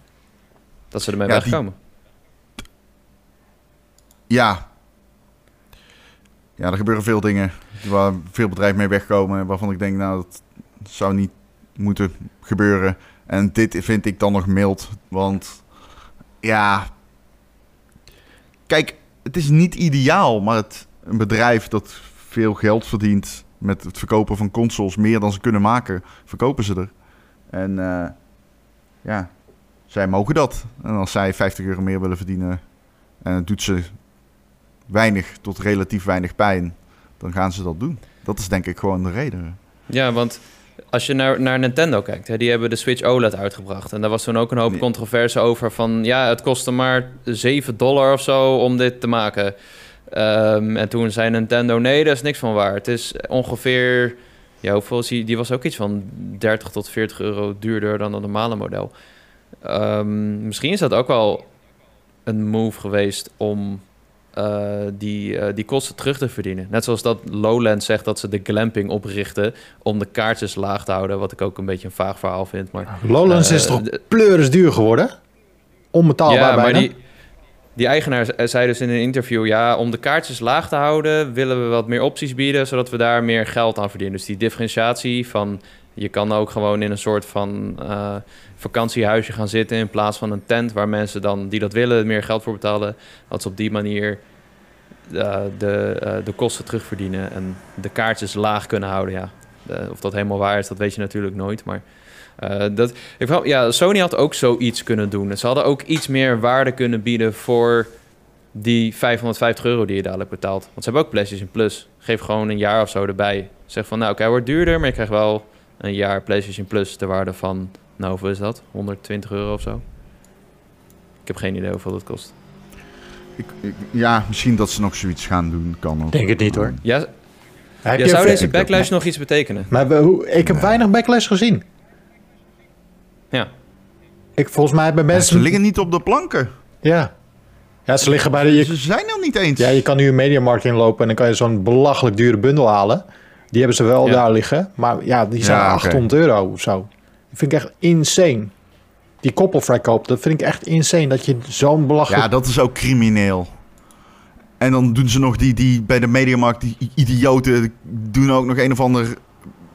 Dat ze ermee Ja, die- wegkomen. Ja. Ja, er gebeuren veel dingen waar veel bedrijven mee wegkomen. Waarvan ik denk, nou, dat zou niet moeten gebeuren. En dit vind ik dan nog mild. Want ja. Kijk, het is niet ideaal, maar het, een bedrijf dat veel geld verdient met het verkopen van consoles, meer dan ze kunnen maken, verkopen ze er. En eh, ja, zij mogen dat. En als zij 50 euro meer willen verdienen en het doet ze weinig tot relatief weinig pijn, dan gaan ze dat doen. Dat is denk ik gewoon de reden. Ja, want als je naar, naar Nintendo kijkt, hè, die hebben de Switch OLED uitgebracht. En daar was toen ook een hoop Nee. controverse over van... ja, het kostte maar 7 dollar of zo om dit te maken. Ehm, en toen zei Nintendo, nee, daar is niks van waar. Het is ongeveer... Ja, hoeveel is die? Die was ook iets van 30 tot 40 euro duurder dan het normale model. Ehm, misschien is dat ook wel een move geweest om eh, die, eh, die kosten terug te verdienen. Net zoals dat Lowland zegt dat ze de glamping oprichten om de kaartjes laag te houden. Wat ik ook een beetje een vaag verhaal vind. Maar, Lowlands Eh, is toch de- pleuris duur geworden? Onbetaalbaar ja, maar bijna. die, die eigenaar z- zei dus in een interview... ja, om de kaartjes laag te houden willen we wat meer opties bieden... zodat we daar meer geld aan verdienen. Dus die differentiatie van... je kan ook gewoon in een soort van eh, vakantiehuisje gaan zitten... in plaats van een tent waar mensen dan die dat willen meer geld voor betalen. Dat ze op die manier eh, de, eh, de kosten terugverdienen... en de kaartjes laag kunnen houden, ja. De- of dat helemaal waar is, dat weet je natuurlijk nooit, maar... eh, dat, ik vraag, ja, Sony had ook zoiets kunnen doen. Ze hadden ook iets meer waarde kunnen bieden voor die 550 euro die je dadelijk betaalt. Want ze hebben ook PlayStation Plus. Geef gewoon een jaar of zo erbij. Zeg van, nou oké, hij wordt duurder, maar je krijgt wel een jaar PlayStation Plus ter waarde van, nou hoeveel is dat? 120 euro of zo? Ik heb geen idee hoeveel dat kost. Ik, ik- ja, misschien dat ze nog zoiets gaan doen, kan ook. Denk het niet, hoor. Ja, Heb ja je zou deze backlash nog iets betekenen? Maar we- hoe- ik heb Nee. weinig backlash gezien. Ja. Ik, volgens mij hebben Ja, mensen... ze liggen niet op de planken. Ja. Ja, ze liggen bij de... Je, Ze zijn er niet eens. ja, je kan nu een mediamarkt inlopen en dan kan je zo'n belachelijk dure bundel halen. Die hebben ze wel Ja. daar liggen. Maar ja, die zijn Ja, oké. 800 euro of zo. Dat vind ik echt insane. Die koppelverkoop, dat vind ik echt insane. Dat je zo'n belachelijk... Ja, dat is ook crimineel. En dan doen ze nog die, die bij de Mediamarkt, die idioten, doen ook nog een of ander...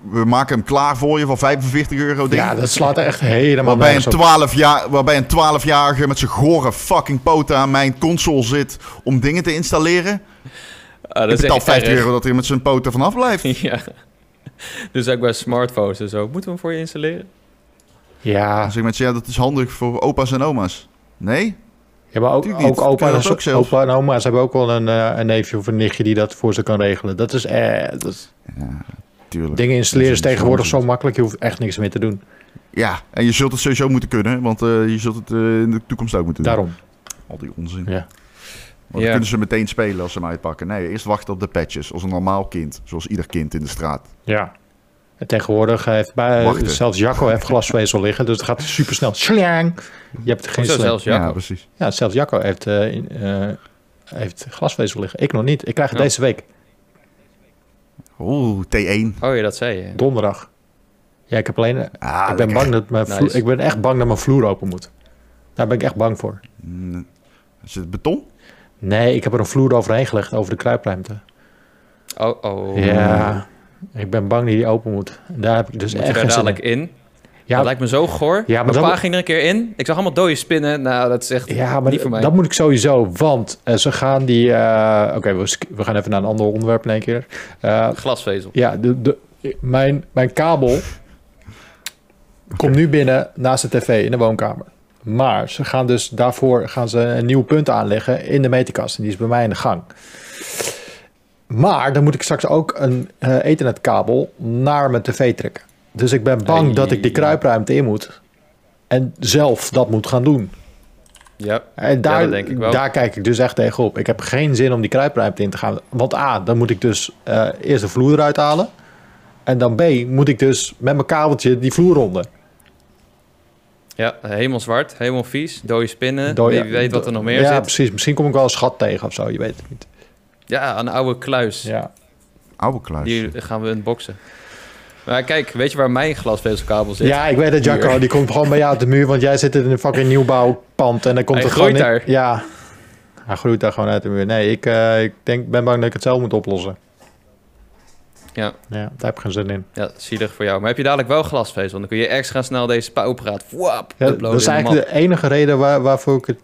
We maken hem klaar voor je van 45 euro ding. Ja, dat slaat er echt helemaal Waarbij een, nergens op. 12 jaar, waarbij een 12-jarige met zijn gore fucking poten aan mijn console zit om dingen te installeren. Ah, Ik dat is betaal echt 50 erg. euro dat hij met zijn poten vanaf blijft. ja. Dus ook bij smartphones en zo. Moeten we hem voor je installeren? Ja, Dan zeg ik met ja, dat is handig voor opa's en oma's. Nee? Ja maar ook, ook, opa, en- ook zelf? opa en oma's hebben ook wel een, eh, een neefje of een nichtje die dat voor ze kan regelen. Dat is, eh, dat is- Tuurlijk. dingen installeren is Dat is tegenwoordig zo makkelijk. Je hoeft echt niks meer te doen. Ja, en je zult het sowieso moeten kunnen, want eh, je zult het eh, in de toekomst ook moeten doen. Daarom. Al die onzin. Ja. Want dan Ja. kunnen ze meteen spelen als ze hem uitpakken. Nee, eerst wachten op de patches, als een normaal kind. Zoals ieder kind in de straat. Ja. En tegenwoordig heeft bij, Wachten. zelfs Jacco heeft glasvezel liggen, dus het gaat super snel. Slang. Je hebt geen slang. zelfs Ja, Jacco. precies. Ja, zelfs Jacco heeft, eh, eh, heeft glasvezel liggen. Ik nog niet. Ik krijg het Ja. deze week, Oeh, T1. Oh ja, dat zei je. donderdag. Ja, ik heb alleen. Ah, ik ben bang dat mijn Nice. vloer, ik ben echt bang dat mijn vloer open moet. Daar ben ik echt bang voor. Mm, Is het beton? Nee, ik heb er een vloer overheen gelegd over de kruipruimte. Oh, oh. Ja, ik ben bang dat die open moet. Daar heb ik dus Moet je echt daar dadelijk in. in? Ja, dat lijkt me zo goor. Ja, maar Mijn pa ging er een keer in. Ik zag allemaal dode spinnen. Nou, dat is echt Ja, maar niet voor mij. dat moet ik sowieso, want eh, ze gaan die... eh, Oké, we gaan even naar een ander onderwerp in één keer. Eh, Glasvezel. ja, de, de, mijn, mijn kabel Komt nu binnen naast de tv in de woonkamer. Maar ze gaan dus daarvoor gaan ze een nieuw punt aanleggen in de meterkast. En die is bij mij in de gang. Maar dan moet ik straks ook een eh, ethernetkabel naar mijn tv trekken. Dus ik ben bang Hey. dat ik die kruipruimte in moet. En zelf dat moet gaan doen. Ja, En daar, denk ik wel. daar kijk ik dus echt tegenop. Ik heb geen zin om die kruipruimte in te gaan. Want A, dan moet ik dus eh, eerst de vloer eruit halen. En dan B, moet ik dus met mijn kabeltje die vloer onder. ja, helemaal zwart, helemaal vies, dode spinnen. Door- Wie weet wat er nog meer ja, zit. precies. Misschien kom ik wel een schat tegen of zo. Je weet het niet. Ja, een oude kluis. Ja. Oude kluis. Die gaan we unboxen. Maar kijk, weet je waar mijn glasvezelkabel zit? ja, ik weet het, Jacco. Die komt gewoon bij jou uit de muur. Want jij zit in een fucking nieuwbouwpand. En dan komt Hij er gewoon... groeit in- daar. Ja. Hij groeit daar gewoon uit de muur. Nee, ik, eh, ik denk, ben bang dat ik het zelf moet oplossen. Ja. Ja, daar heb ik geen zin in. Ja, zielig voor jou. Maar heb je dadelijk wel glasvezel? Dan kun je extra snel deze pauwpraat wap, Ja, dat is de eigenlijk de enige reden waar, waarvoor ik het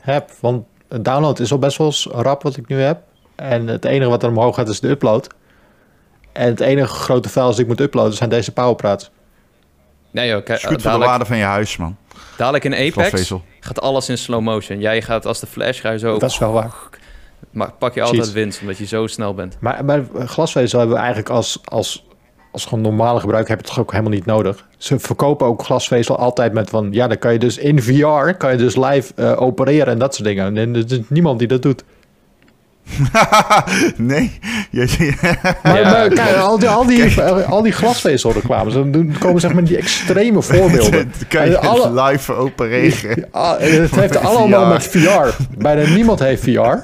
heb. Want een download is al best wel eens rap wat ik nu heb. En het enige wat er omhoog gaat is de upload. En het enige grote files die ik moet uploaden zijn deze powerpraats. Nee joh, kijk, voor de waarde van je huis, man. dadelijk in Apex Glasvezel. gaat alles in slow motion. Jij gaat als de flash ga je zo... Dat is wel waar. Maar pak je altijd winst, omdat je zo snel bent. Maar bij glasvezel hebben we eigenlijk als, als, als gewoon normale gebruiker heb je het toch ook helemaal niet nodig. Ze verkopen ook glasvezel altijd met van... Ja, dan kan je dus in VR kan je dus live eh, opereren en dat soort dingen. En er is niemand die dat doet. nee. Maar, maar kijk, al die, al die, al die glasvezelreclames, dan doen- komen zeg maar die extreme voorbeelden. Dan kan je alle- live opereren. Ah, Het heeft allemaal met VR. Bijna niemand heeft VR.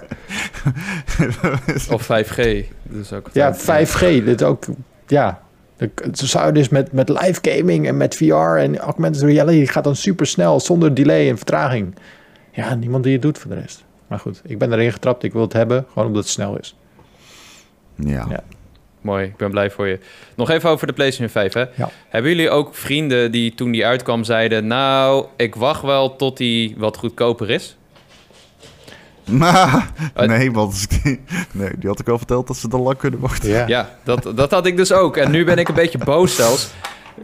Of 5G. Dus ook Ja, 5G. Dit ook, ja. Het zou dus met, met live gaming en met VR en augmented reality gaat dan super snel zonder delay en vertraging. Ja, niemand die het doet voor de rest. Maar goed, ik ben erin getrapt. Ik wil het hebben, gewoon omdat het snel is. Ja. Ja. Mooi, ik ben blij voor je. Nog even over de PlayStation 5, hè? Ja. Hebben jullie ook vrienden die toen die uitkwam zeiden... Nou, ik wacht wel tot die wat goedkoper is? Maar, nee, want nee, die had ik al verteld dat ze dan lang kunnen wachten. Ja. Ja, dat, dat had ik dus ook. En nu ben ik een beetje boos zelfs.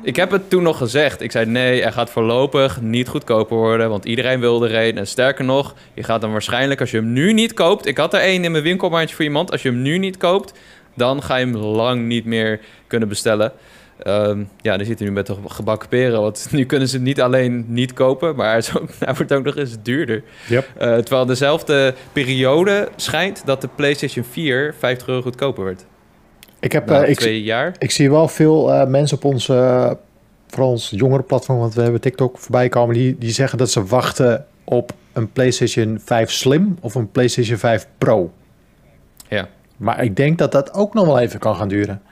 Ik heb het toen nog gezegd. Ik zei nee, er gaat voorlopig niet goedkoper worden, want iedereen wil er een. En sterker nog, je gaat dan waarschijnlijk als je hem nu niet koopt... Ik had er één in mijn winkelmandje voor iemand. Als je hem nu niet koopt, dan ga je hem lang niet meer kunnen bestellen. Ehm, ja, die zitten nu met de gebakken peren. Want nu kunnen ze het niet alleen niet kopen, maar hij, ook, hij wordt ook nog eens duurder. Yep. Eh, terwijl dezelfde periode schijnt dat de PlayStation 4 50 euro goedkoper wordt. Ik, heb, eh, ik, twee jaar. ik zie wel veel eh, mensen op ons, eh vooral ons jongere platform, want we hebben TikTok voorbij komen, die, die zeggen dat ze wachten op een PlayStation 5 Slim of een PlayStation 5 Pro. Ja. Maar ik denk dat dat ook nog wel even kan gaan duren.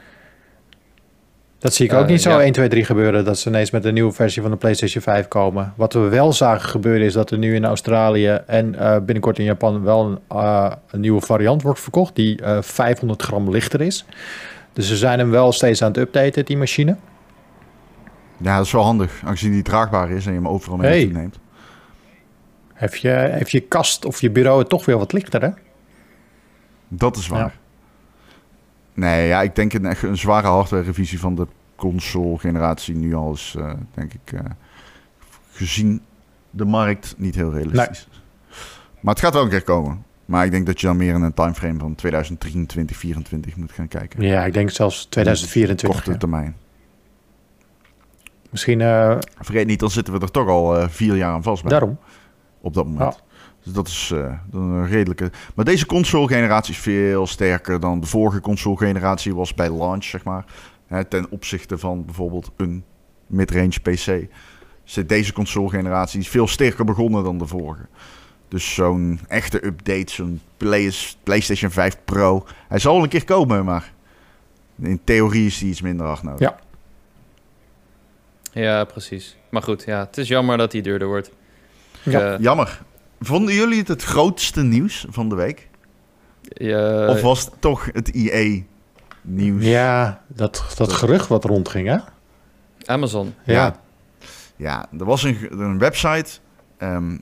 Dat zie ik Eh, ook niet zo ja. 1, 2, 3 gebeuren. Dat ze ineens met een nieuwe versie van de PlayStation 5 komen. Wat we wel zagen gebeuren is dat er nu in Australië en eh, binnenkort in Japan wel een, eh, een nieuwe variant wordt verkocht. Die eh, 500 gram lichter is. Dus ze zijn hem wel steeds aan het updaten, die machine. Ja, dat is wel handig. Aangezien die draagbaar is en je hem overal mee Hey. neemt. Heeft je, heeft je kast of je bureau het toch weer wat lichter, hè? Dat is waar. Ja. Nee, ja, ik denk een, echt een zware hardware revisie van de console generatie nu al is, eh, denk ik, eh, gezien de markt niet heel realistisch. Maar het gaat wel een keer komen. Maar ik denk dat je dan meer in een timeframe van 2023, 2024 moet gaan kijken. Ja, ik denk zelfs 2024. Korte ja. termijn. Misschien eh, Vergeet niet, dan zitten we er toch al vier jaar aan vast bij. daarom. Op dat moment. Dus dat is eh, dan een redelijke... Maar deze console-generatie is veel sterker dan de vorige console-generatie was bij launch, zeg maar. Hè, ten opzichte van bijvoorbeeld een mid-range PC. Zit deze console-generatie is veel sterker begonnen dan de vorige. Dus zo'n echte update, zo'n Play- PlayStation 5 Pro. Hij zal wel een keer komen, maar in theorie is die iets minder hard nodig. Ja. Ja, precies. Maar goed, ja, het is jammer dat die duurder wordt. Ja. Eh, Jammer. Vonden jullie het het grootste nieuws van de week? of was het toch het EA-nieuws? Ja, dat, dat gerucht wat rondging, hè? Amazon. Ja. Ja. Ja, er was een, een website. ehm,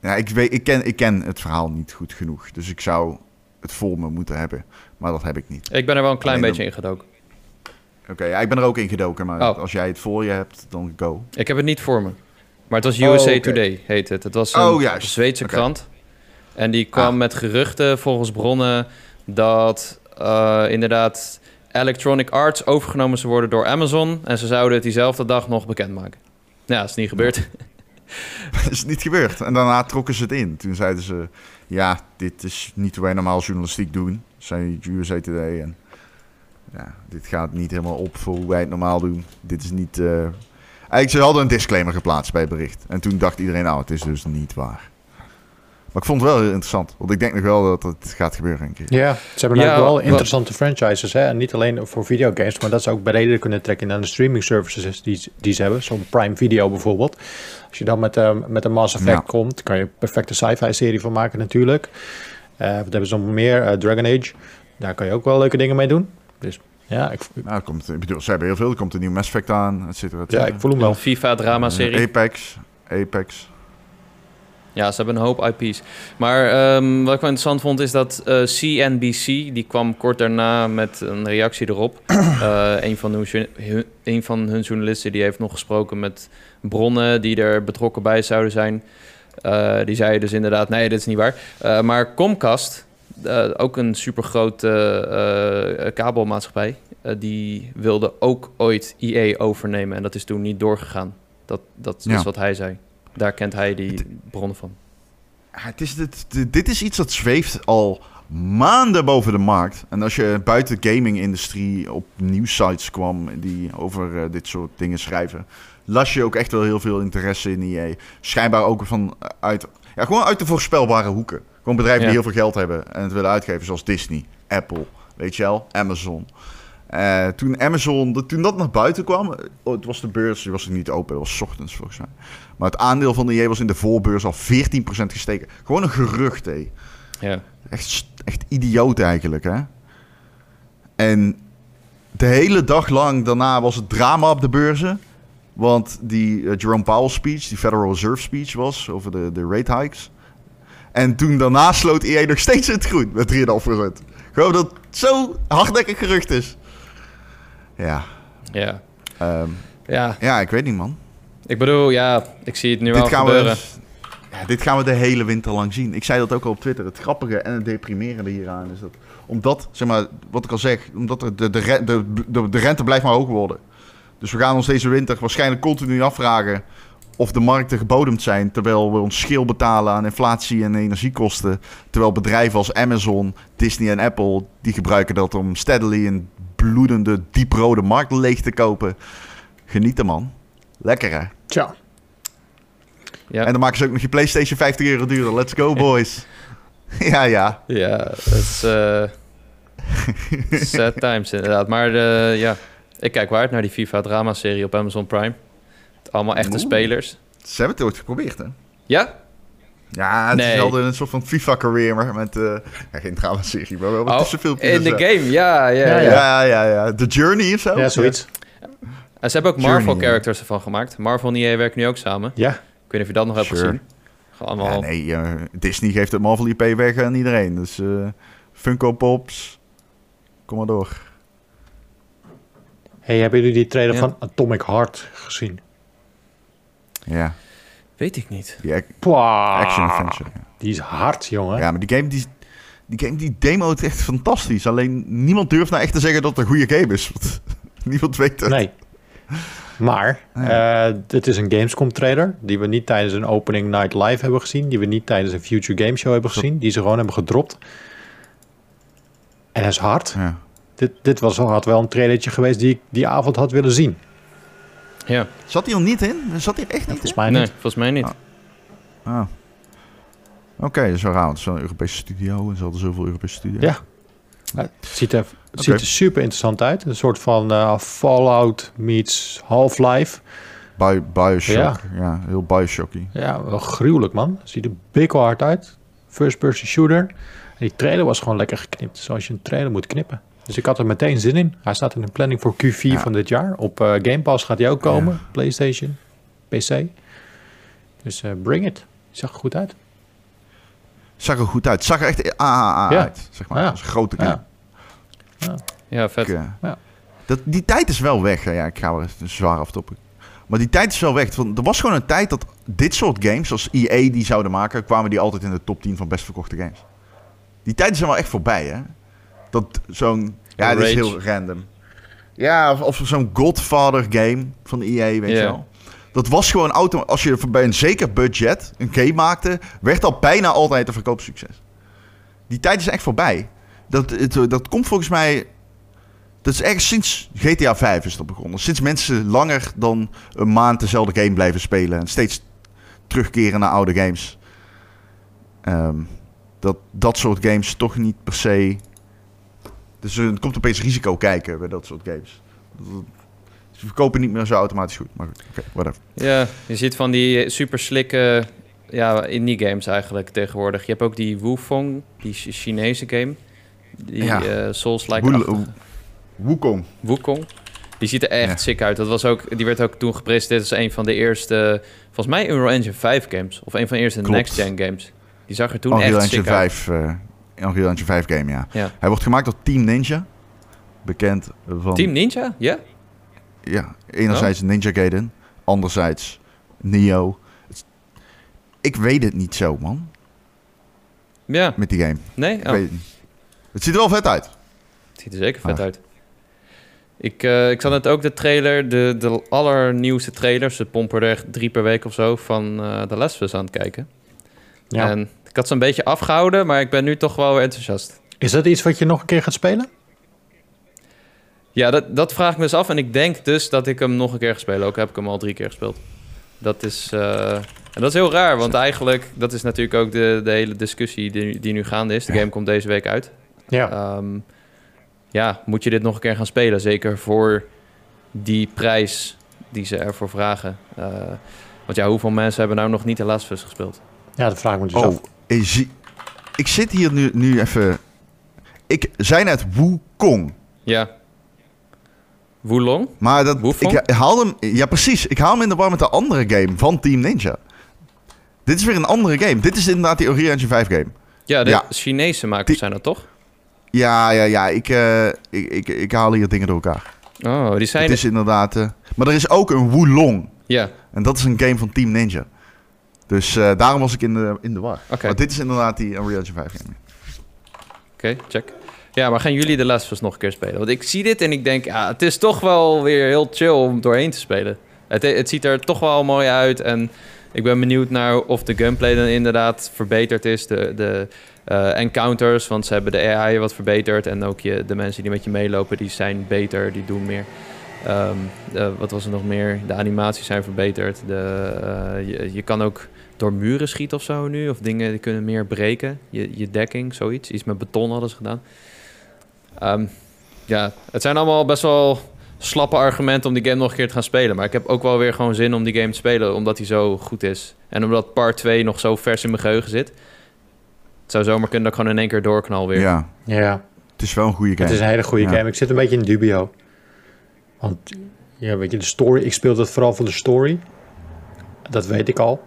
ja, ik, weet, ik, ken, ik ken het verhaal niet goed genoeg. Dus ik zou het voor me moeten hebben. Maar dat heb ik niet. Ik ben er wel een klein Alleen beetje ingedoken. Oké, ja, ik ben er ook in gedoken, maar Oh. als jij het voor je hebt, dan go. Ik heb het niet voor me. Maar het was Oh, USA oké. Today, heet het. Het was een Oh. Zweedse krant. En die kwam Ah. met geruchten volgens bronnen dat eh, inderdaad Electronic Arts overgenomen zou worden door Amazon. En ze zouden het diezelfde dag nog bekendmaken. Ja, dat is niet gebeurd. Dat is niet gebeurd. En daarna trokken ze het in. Toen zeiden ze, ja, dit is niet hoe wij normaal journalistiek doen. Zei USA Today. En ja, dit gaat niet helemaal op voor hoe wij het normaal doen. Dit is niet... eh, Eigenlijk, ze hadden een disclaimer geplaatst bij het bericht. En toen dacht iedereen, nou, het is dus niet waar. Maar ik vond het wel heel interessant. Want ik denk nog wel dat het gaat gebeuren een keer. Ja, ze hebben Ja, ook wel wat- interessante franchises. Hè? En niet alleen voor videogames, maar dat ze ook breder kunnen trekken naar de streaming services die, die ze hebben. Zo'n Prime Video bijvoorbeeld. Als je dan met, eh, met een Mass Effect Ja. komt, kan je een perfecte sci-fi serie van maken natuurlijk. Eh wat hebben ze nog meer? Eh, Dragon Age. Daar kan je ook wel leuke dingen mee doen. Dus ja, ik, Nou, komt, ik bedoel, ze hebben heel veel. Er komt een nieuw Mass Effect aan, et cetera, et ja, ik voel hem wel. Een FIFA-drama-serie. Eh, Apex. Apex. Ja, ze hebben een hoop IP's. Maar ehm, wat ik wel interessant vond is dat eh, CNBC, die kwam kort daarna met een reactie erop. Eh, een, van hun, journa- hun- een van hun journalisten die heeft nog gesproken met bronnen die er betrokken bij zouden zijn. Eh, die zeiden dus inderdaad, nee, dit is niet waar. Eh, maar Comcast, eh, ook een supergrote eh, eh, kabelmaatschappij, die wilde ook ooit EA overnemen. En dat is toen niet doorgegaan. Dat, dat Ja. is wat hij zei. Daar kent hij die bronnen van. Het is, dit, dit- is iets dat zweeft al maanden boven de markt. En als je buiten de gaming-industrie op nieuwsites kwam die over dit soort dingen schrijven, las je ook echt wel heel veel interesse in EA. Schijnbaar ook van uit, ja, gewoon uit de voorspelbare hoeken. Gewoon bedrijven die heel veel geld hebben en het willen uitgeven, zoals Disney, Apple, weet je wel, Amazon. Eh, toen Amazon, toen dat naar buiten kwam, eh, oh, het was de beurs, die was nog niet open, dat was ochtends volgens mij. Maar het aandeel van de EA was in de voorbeurs al 14% gestegen. Gewoon een gerucht, hé. Ja. Echt, echt idioot eigenlijk, hè. En de hele dag lang daarna was het drama op de beurzen. Want die eh, Jerome Powell speech, die Federal Reserve speech was over de, de rate hikes. En toen daarna sloot EA nog steeds het groen met 3,5%. Gewoon dat het zo hardnekkig gerucht is. Ja, Ja. ehm, ja, ja, ik weet niet, man. ik bedoel, ja, ik zie het nu dit al gaan gebeuren. we, ja, dit gaan we de hele winter lang zien. Ik zei dat ook al op Twitter. Het grappige en het deprimerende hieraan is dat... Omdat, zeg maar, wat ik al zeg... Omdat de, de, de, de, de rente blijft maar hoog worden. Dus we gaan ons deze winter waarschijnlijk continu afvragen... of de markten gebodemd zijn... terwijl we ons schil betalen aan inflatie en energiekosten. Terwijl bedrijven als Amazon, Disney en Apple... die gebruiken dat om steadily een bloedende, dieprode markt leeg te kopen. Genieten, man. Lekker, hè? Tja, Ja, En dan maken ze ook nog je PlayStation 50 euro duurder. Let's go, boys. ja, ja. ja dat is eh, sad times inderdaad. Maar eh, ja, ik kijk waar uit naar die FIFA-drama-serie op Amazon Prime. Allemaal echte Oeh. spelers. Ze hebben het ooit geprobeerd, hè? Ja? Ja, het Nee. is wel een soort van FIFA-career, maar met... eh ja, geen drama-serie, maar wel met Oh, in de game, ja, ja, Ja, ja. Ja, ja, ja. The Journey of zo? ja, zoiets. En ze hebben ook Marvel-characters ervan gemaakt. Marvel en EA werken nu ook samen. Ja, Ik weet niet of je dat nog hebt Sure. gezien. Gewoon allemaal... Ja, nee, eh, Disney geeft het Marvel IP weg aan iedereen. Dus eh, Funko Pops, kom maar door. hey, hebben jullie die trailer Ja. van Atomic Heart gezien? Ja, Weet ik niet. die ac- Pwah, action adventure. Die is hard, jongen. Ja, maar die game die, die game die demo het echt fantastisch. Alleen niemand durft nou echt te zeggen dat het een goede game is. Want niemand weet het. Nee. Maar Ja. eh, dit is een Gamescom trailer die we niet tijdens een opening night live hebben gezien. Die we niet tijdens een Future Game Show hebben gezien. Die ze gewoon hebben gedropt. En hij is hard. Ja. Dit, dit was, had wel een trailertje geweest die ik die avond had willen zien. Ja, Zat hij er niet in? Zat hij er echt niet? Volgens mij nee, niet. volgens mij niet. Ah. Ah. Oké, dat is wel raar. want Het is wel een Europese studio. En ze hadden zoveel Europese studio's. Ja. Het ziet er, het ziet er super interessant uit. Een soort van eh, Fallout meets Half-Life. Bio, Bioshock. Ja. Ja. heel Bioshocky. Ja, wel gruwelijk man. Ziet er bikkel hard uit. First person shooter. En die trailer was gewoon lekker geknipt. Zoals je een trailer moet knippen. Dus ik had er meteen zin in. Hij staat in de planning voor Q4 Ja. van dit jaar. Op eh, Game Pass gaat hij ook komen. PlayStation, PC. Dus eh, bring it. Zag er goed uit. Zag er goed uit. Zag er echt AAA Ja. uit. Zeg maar. Ja. Dat is een grote game. Ja. Ja, vet. Ik, eh, Dat, die tijd is wel weg. hè. Ja, ik ga weer een zwaar aftoppen. Maar die tijd is wel weg. Want er was gewoon een tijd dat dit soort games, zoals EA die zouden maken, kwamen die altijd in de top 10 van best verkochte games. Die tijden zijn wel echt voorbij, hè? Dat zo'n. Ja, dit is heel random. Ja, of, of zo'n Godfather game van EA, weet je wel. Dat was gewoon auto. Als je bij een zeker budget een game maakte, werd al bijna altijd een verkoopsucces. Die tijd is echt voorbij. Dat, het, dat komt volgens mij. Dat is echt sinds GTA 5 is dat begonnen. Sinds mensen langer dan een maand dezelfde game blijven spelen. En steeds terugkeren naar oude games. Ehm, dat dat soort games toch niet per se. Dus er komt opeens risico kijken bij dat soort games. Ze verkopen niet meer zo automatisch goed. Maar goed, whatever. Ja, je ziet van die super slikke ja, indie games eigenlijk tegenwoordig. Je hebt ook die Wufong, die Ch- Chinese game. Die Ja. eh Souls-like Wukong. Wukong. Die ziet er echt Ja. sick uit. Dat was ook, die werd ook toen gepresenteerd als een van de eerste, volgens mij Unreal Engine 5 games. Of een van de eerste Klopt. next-gen games. Die zag er toen Unreal echt Engine sick uit. 5. eh Unreal Engine 5 game, ja. Ja. Hij wordt gemaakt door Team Ninja. Bekend van... Team Ninja? Ja? Ja, enerzijds Ninja Gaiden, anderzijds Neo. Ik weet het niet zo, man, Ja. met die game. Nee? Ik Oh. weet het niet. Het ziet er wel vet uit. Het ziet er zeker vet Ah. uit. Ik, eh, ik zat net ook de trailer, de, de allernieuwste trailers, ze pompen er echt drie per week of zo, van eh The Last of Us aan het kijken. Ja. En ik had ze een beetje afgehouden, maar ik ben nu toch wel weer enthousiast. Is dat iets wat je nog een keer gaat spelen? Ja, dat, dat vraag ik me eens af. En ik denk dus dat ik hem nog een keer ga spelen. Ook heb ik hem al drie keer gespeeld. Dat is, eh, en dat is heel raar, want eigenlijk, dat is natuurlijk ook de, de hele discussie die, die nu gaande is. De game komt deze week uit. Ja. Ehm, ja, moet je dit nog een keer gaan spelen? Zeker voor die prijs die ze ervoor vragen. Eh, want ja, hoeveel mensen hebben nou nog niet de Last of Us gespeeld? ja, dat vraag ik me dus Oh, af. Ik, zie, ik zit hier nu, nu even... Ik zei net Wukong, Ja. Wulong? maar dat, ik haal hem... Ja, precies. Ik haal hem in de war met de andere game van Team Ninja. Dit is weer een andere game. Dit is inderdaad die Unreal Engine 5 game. Ja, de Ja. Chinese makers Die- zijn dat toch? Ja, ja, ja. Ik, eh, ik, ik, ik haal hier dingen door elkaar. Oh, die zijn... Het is inderdaad... eh, maar er is ook een Wulong. Ja, En dat is een game van Team Ninja. Dus eh, daarom was ik in de, in de war. Maar dit is inderdaad die Unreal Engine 5 game. oké, check. Ja, maar gaan jullie de Last of Us nog een keer spelen? Want ik zie dit en ik denk, ja, het is toch wel weer heel chill om doorheen te spelen. Het, het ziet er toch wel mooi uit en ik ben benieuwd naar of de gameplay dan inderdaad verbeterd is. De, de eh, encounters, want ze hebben de AI wat verbeterd en ook je, de mensen die met je meelopen, die zijn beter, die doen meer. Ehm, eh, wat was er nog meer? De animaties zijn verbeterd. De, je, je kan ook door muren schieten of zo nu. Of dingen die kunnen meer breken. Je, je dekking, zoiets. Iets met beton hadden ze gedaan. Ehm, ja, het zijn allemaal best wel slappe argumenten om die game nog een keer te gaan spelen. Maar ik heb ook wel weer gewoon zin om die game te spelen, omdat die zo goed is. En omdat part 2 nog zo vers in mijn geheugen zit. Het zou zomaar kunnen dat ik gewoon in één keer doorknal weer. Ja, Ja, het is wel een goede game. het is een hele goede Ja. game. Ik zit een beetje in dubio. Want, ja, weet je, de story... Ik speel dat vooral voor de story. Dat weet ik al.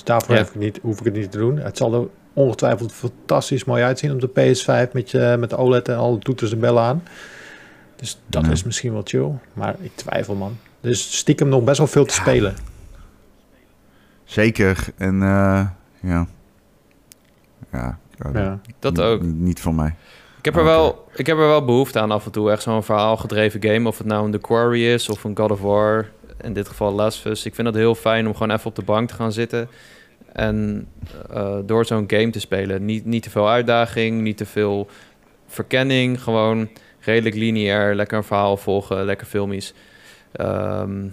Dus daarvoor Ja. hoef, ik niet, hoef ik het niet te doen. Het zal er ongetwijfeld fantastisch mooi uitzien op de PS5 met, je, met de OLED en alle toeters en bellen aan. Dus dat Ja. is misschien wel chill. Maar ik twijfel, man. Dus stiekem nog best wel veel te spelen. Zeker. En eh, ja. Ja. Ja. Dat N- ook. Niet voor mij. Ik heb, er wel, ik heb er wel behoefte aan af en toe. Echt zo'n verhaalgedreven game. Of het nou een The Quarry is of een God of War. In dit geval Last of Us. Ik vind het heel fijn om gewoon even op de bank te gaan zitten. En eh, door zo'n game te spelen. Niet, niet te veel uitdaging, niet te veel verkenning. Gewoon redelijk lineair. Lekker een verhaal volgen, lekker filmies. Ehm,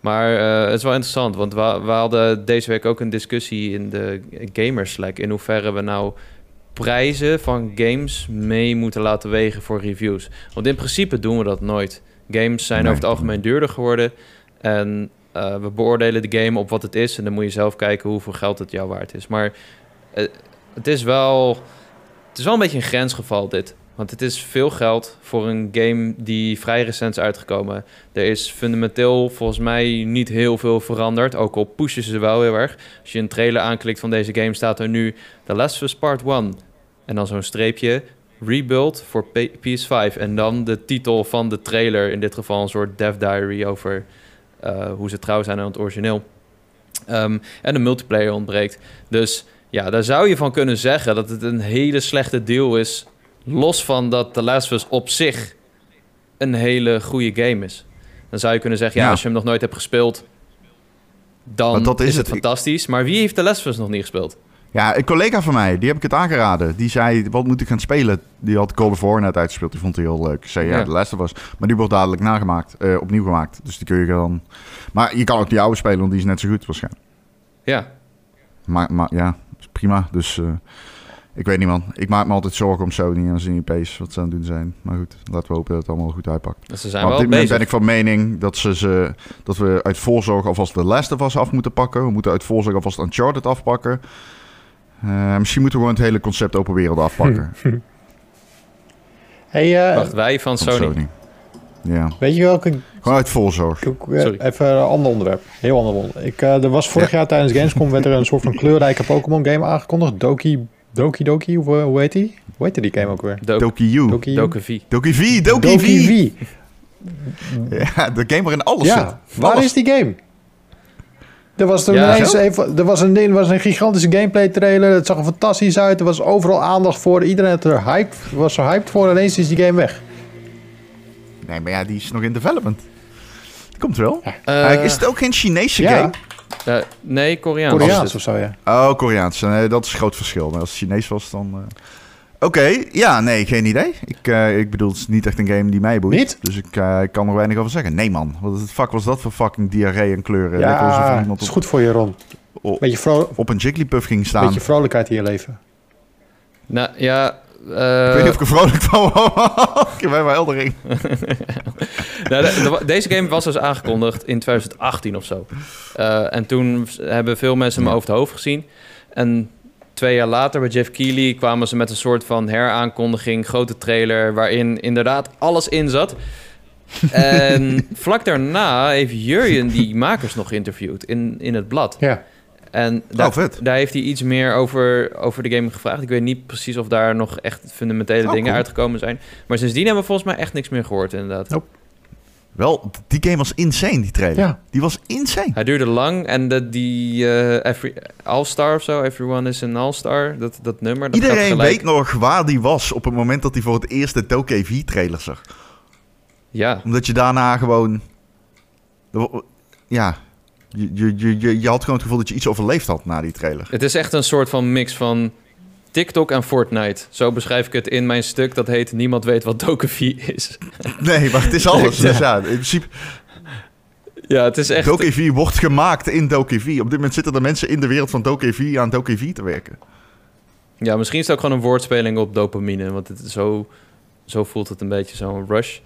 maar eh, het is wel interessant, want we, we hadden deze week ook een discussie in de Gamers Slack. In hoeverre we nou prijzen van games mee moeten laten wegen voor reviews. Want in principe doen we dat nooit. Games zijn Nee. over het algemeen duurder geworden. En eh, we beoordelen de game op wat het is. En dan moet je zelf kijken hoeveel geld het jou waard is. Maar eh, het is wel. Het is wel een beetje een grensgeval, dit. Want het is veel geld voor een game die vrij recent is uitgekomen. Er is fundamenteel volgens mij niet heel veel veranderd. Ook al pushen ze wel heel erg. Als je een trailer aanklikt van deze game, staat er nu The Last of Us Part 1. En dan zo'n streepje. Rebuild voor P- PS5. En dan de titel van de trailer, in dit geval een soort dev diary over eh, hoe ze trouw zijn aan het origineel. Ehm, en de multiplayer ontbreekt. Dus ja, daar zou je van kunnen zeggen dat het een hele slechte deal is. Los van dat The Last of Us op zich een hele goede game is. Dan zou je kunnen zeggen, ja, Ja. als je hem nog nooit hebt gespeeld, dan Maar dat is, is het fantastisch. Maar wie heeft The Last of Us nog niet gespeeld? Ja, een collega van mij, die heb ik het aangeraden. Die zei, wat moet ik gaan spelen? Die had God of War net uitgespeeld. Die vond hij heel leuk. Ik zei, ja, de laatste was. Maar die wordt dadelijk nagemaakt. eh, opnieuw gemaakt. Dus die kun je dan... Maar je kan ook die oude spelen, want die is net zo goed waarschijnlijk. Ja, Maar, maar ja, prima. Dus eh, ik weet niet, man. Ik maak me altijd zorgen om Sony en zijn IP's, wat ze aan het doen zijn. Maar goed, laten we hopen dat het allemaal goed uitpakt. dus ze zijn Maar op wel dit moment ben ik van mening dat, ze, ze, dat we uit voorzorg alvast de Last of Us af moeten pakken. We moeten uit voorzorg alvast Uncharted afpakken. Eh, misschien moeten we gewoon het hele concept open wereld afpakken. Hey, eh, Wacht, wij van Sony. Ja, weet je welke... gewoon uit voorzorg. eh. Even een ander onderwerp. Heel ander onderwerp. Ik, eh, er was vorig jaar tijdens Gamescom werd er een soort van kleurrijke Pokémon game aangekondigd. Doki... Doki Doki, hoe, hoe heet die? Hoe heette die game ook weer? Doki Doki U. Doki Doki V. Doki V, Doki, Doki V. V. Ja, de game waarin alles Ja, zit. waar Alles. is die game? Er was, er, Ja, ineens even, er, was een, er was een gigantische gameplay trailer. Het zag er fantastisch uit. Er was overal aandacht voor. Iedereen had er hyped, was er hyped voor. Ineens is die game weg. Nee, maar ja, die is nog in development. Die komt wel. Eh, is het ook geen Chinese Ja, game? eh, nee, Koreaans. Koreaans of zo, ja. Oh, Koreaans. Nee, dat is een groot verschil. Maar als het Chinees was, dan... eh, Oké, ja, nee, geen idee. Ik, eh, ik bedoel, het is niet echt een game die mij boeit. Niet? Dus ik, eh, ik kan er weinig over zeggen. Nee, man. Wat het fuck was dat voor fucking diarree en kleuren? Ja, iemand is op, goed voor je, Ron. op, Beetje, vro op een Jigglypuff ging staan. beetje vrolijkheid in je leven. Nou ja, ik weet eh niet of ik er vrolijk van word. ik ben wel Eldering. nou, de- de- deze game was dus aangekondigd in 2018 of zo. Eh, en toen hebben veel mensen hem over het hoofd gezien. En twee jaar later bij Jeff Keighley kwamen ze met een soort van heraankondiging, grote trailer, waarin inderdaad alles in zat. en vlak daarna heeft Jurjen die makers nog geïnterviewd in, in het blad. Ja. En daar, Oh, daar heeft hij iets meer over, over de game gevraagd. Ik weet niet precies of daar nog echt fundamentele Oh, dingen cool. uitgekomen zijn. Maar sindsdien hebben we volgens mij echt niks meer gehoord, inderdaad. Wel, die game was insane, die trailer. Ja. Die was insane. Hij duurde lang en de, die eh, every, All-Star of zo, Everyone is an All-Star, dat, dat nummer. Dat gaat Iedereen gelijk. weet nog waar die was op het moment dat hij voor het eerst de Doke V-trailer zag. Ja, Omdat je daarna gewoon... Ja, je, je, je, je, je had gewoon het gevoel dat je iets overleefd had na die trailer. het is echt een soort van mix van TikTok en Fortnite. Zo beschrijf ik het in mijn stuk. Dat heet Niemand weet wat Dokevie is. Nee, maar het is alles. Ja. Dus ja, in principe, Ja, het is echt... Doke V wordt gemaakt in Doke V. Op dit moment zitten er mensen in de wereld van Doke V aan Doke V te werken. Ja, misschien is het ook gewoon een woordspeling op dopamine. Want het is zo, zo voelt het een beetje zo'n rush.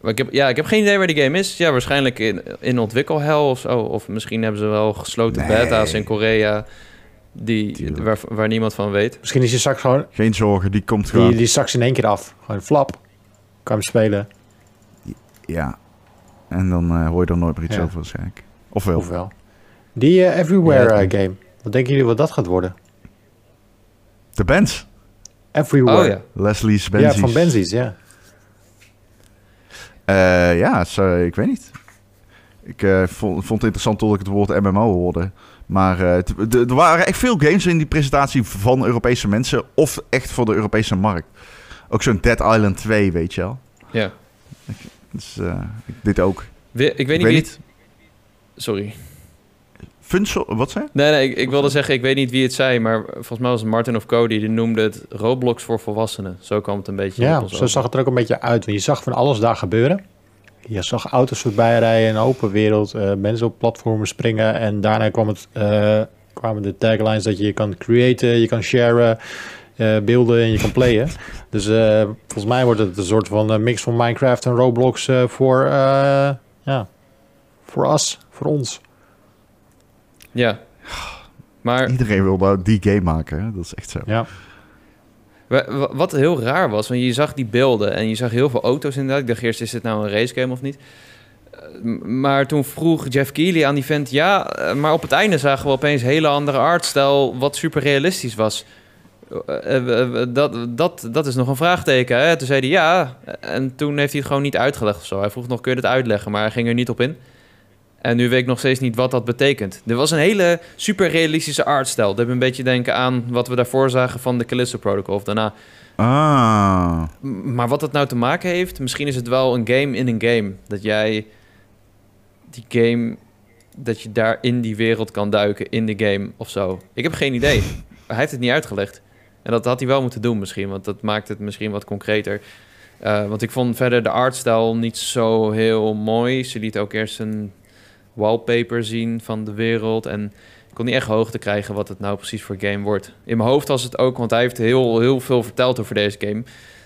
Maar ik heb, ja, ik heb geen idee waar die game is. Ja, waarschijnlijk in, in ontwikkelhel of zo. Of misschien hebben ze wel gesloten Nee. beta's in Korea... Die, waar, waar niemand van weet. Misschien is je straks gewoon... Geen zorgen, die komt gewoon. Die, die straks in één keer af. Gewoon flap. Kan hem spelen. Ja. En dan eh, hoor je er nooit meer iets Ja. over waarschijnlijk. Ofwel. Ofwel. Die eh, Everywhere Ja, eh, game. Wat denken jullie wat dat gaat worden? De bands. Everywhere. Oh ja. Leslie's Ja, Benzies. van Benzies, ja. Eh, ja, zo, ik weet niet. Ik eh, vond, vond het interessant tot ik het woord MMO hoorde. Maar eh, er waren echt veel games in die presentatie van Europese mensen. Of echt voor de Europese markt. Ook zo'n Dead Island 2, weet je wel. ja. Dus, eh, dit ook. We- ik weet niet wie het... Sorry. Funsel, wat zei? Nee, nee, ik, ik wilde zeggen, ik weet niet wie het zei, maar volgens mij was het Martin of Cody, die noemde het Roblox voor volwassenen. Zo kwam het een beetje Ja, zo over. zag het er ook een beetje uit. Want je zag van alles daar gebeuren. Je zag auto's voorbij rijden, een open wereld, eh, mensen op platformen springen. En daarna kwam het, eh, kwamen de taglines dat je kan creëren, je kan sharen, eh, beelden en je kan playen. dus eh, volgens mij wordt het een soort van mix van Minecraft en Roblox eh, voor, eh, ja, voor us, voor ons. Ja. Maar Iedereen wil nou die game maken. Hè? Dat is echt zo. Ja, wat heel raar was, want je zag die beelden en je zag heel veel auto's inderdaad. Ik dacht eerst, is dit nou een racegame of niet? Eh, Maar toen vroeg Jeff Keighley aan die vent, ja, eh, maar op het einde zagen we opeens hele andere artstijl, wat super realistisch was. eh, dat, dat, dat is nog een vraagteken. Hè? Toen zei hij ja. En toen heeft hij het gewoon niet uitgelegd of zo. Hij vroeg nog, kun je het uitleggen? Maar hij ging er niet op in. En nu weet ik nog steeds niet wat dat betekent. Er was een hele super realistische artstijl. Dat heeft een beetje denken aan wat we daarvoor zagen van de Callisto Protocol. Of daarna. Ah. Maar wat dat nou te maken heeft, misschien is het wel een game in een game. Dat jij die game, dat je daar in die wereld kan duiken in de game of zo. Ik heb geen idee. Hij heeft het niet uitgelegd. En dat had hij wel moeten doen misschien, want dat maakt het misschien wat concreter. Eh, want ik vond verder de artstijl niet zo heel mooi. Ze liet ook eerst een wallpaper zien van de wereld. En ik kon niet echt hoogte krijgen wat het nou precies voor game wordt. In mijn hoofd was het ook, want hij heeft heel, heel veel verteld over deze game.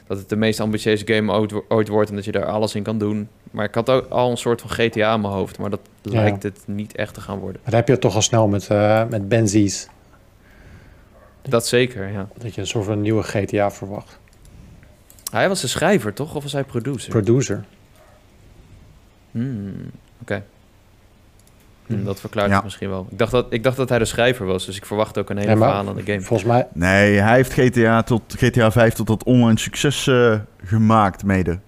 Dat het de meest ambitieuze game ooit, ooit wordt en dat je daar alles in kan doen. Maar ik had ook al een soort van GTA in mijn hoofd. Maar dat Ja. lijkt het niet echt te gaan worden. Maar dan heb je het toch al snel met, eh met Benzies. Dat zeker, ja. Dat je een soort van nieuwe GTA verwacht. Hij was de schrijver, toch? Of was hij producer? Producer. Hmm, Oké. Hmm. dat verklaart Ja. het misschien wel. Ik dacht, dat, ik dacht dat hij de schrijver was, dus ik verwacht ook een hele Ja, verhaal aan de game. Volgens mij, Nee, hij heeft GTA, tot, GTA 5 tot dat online succes eh, gemaakt mede.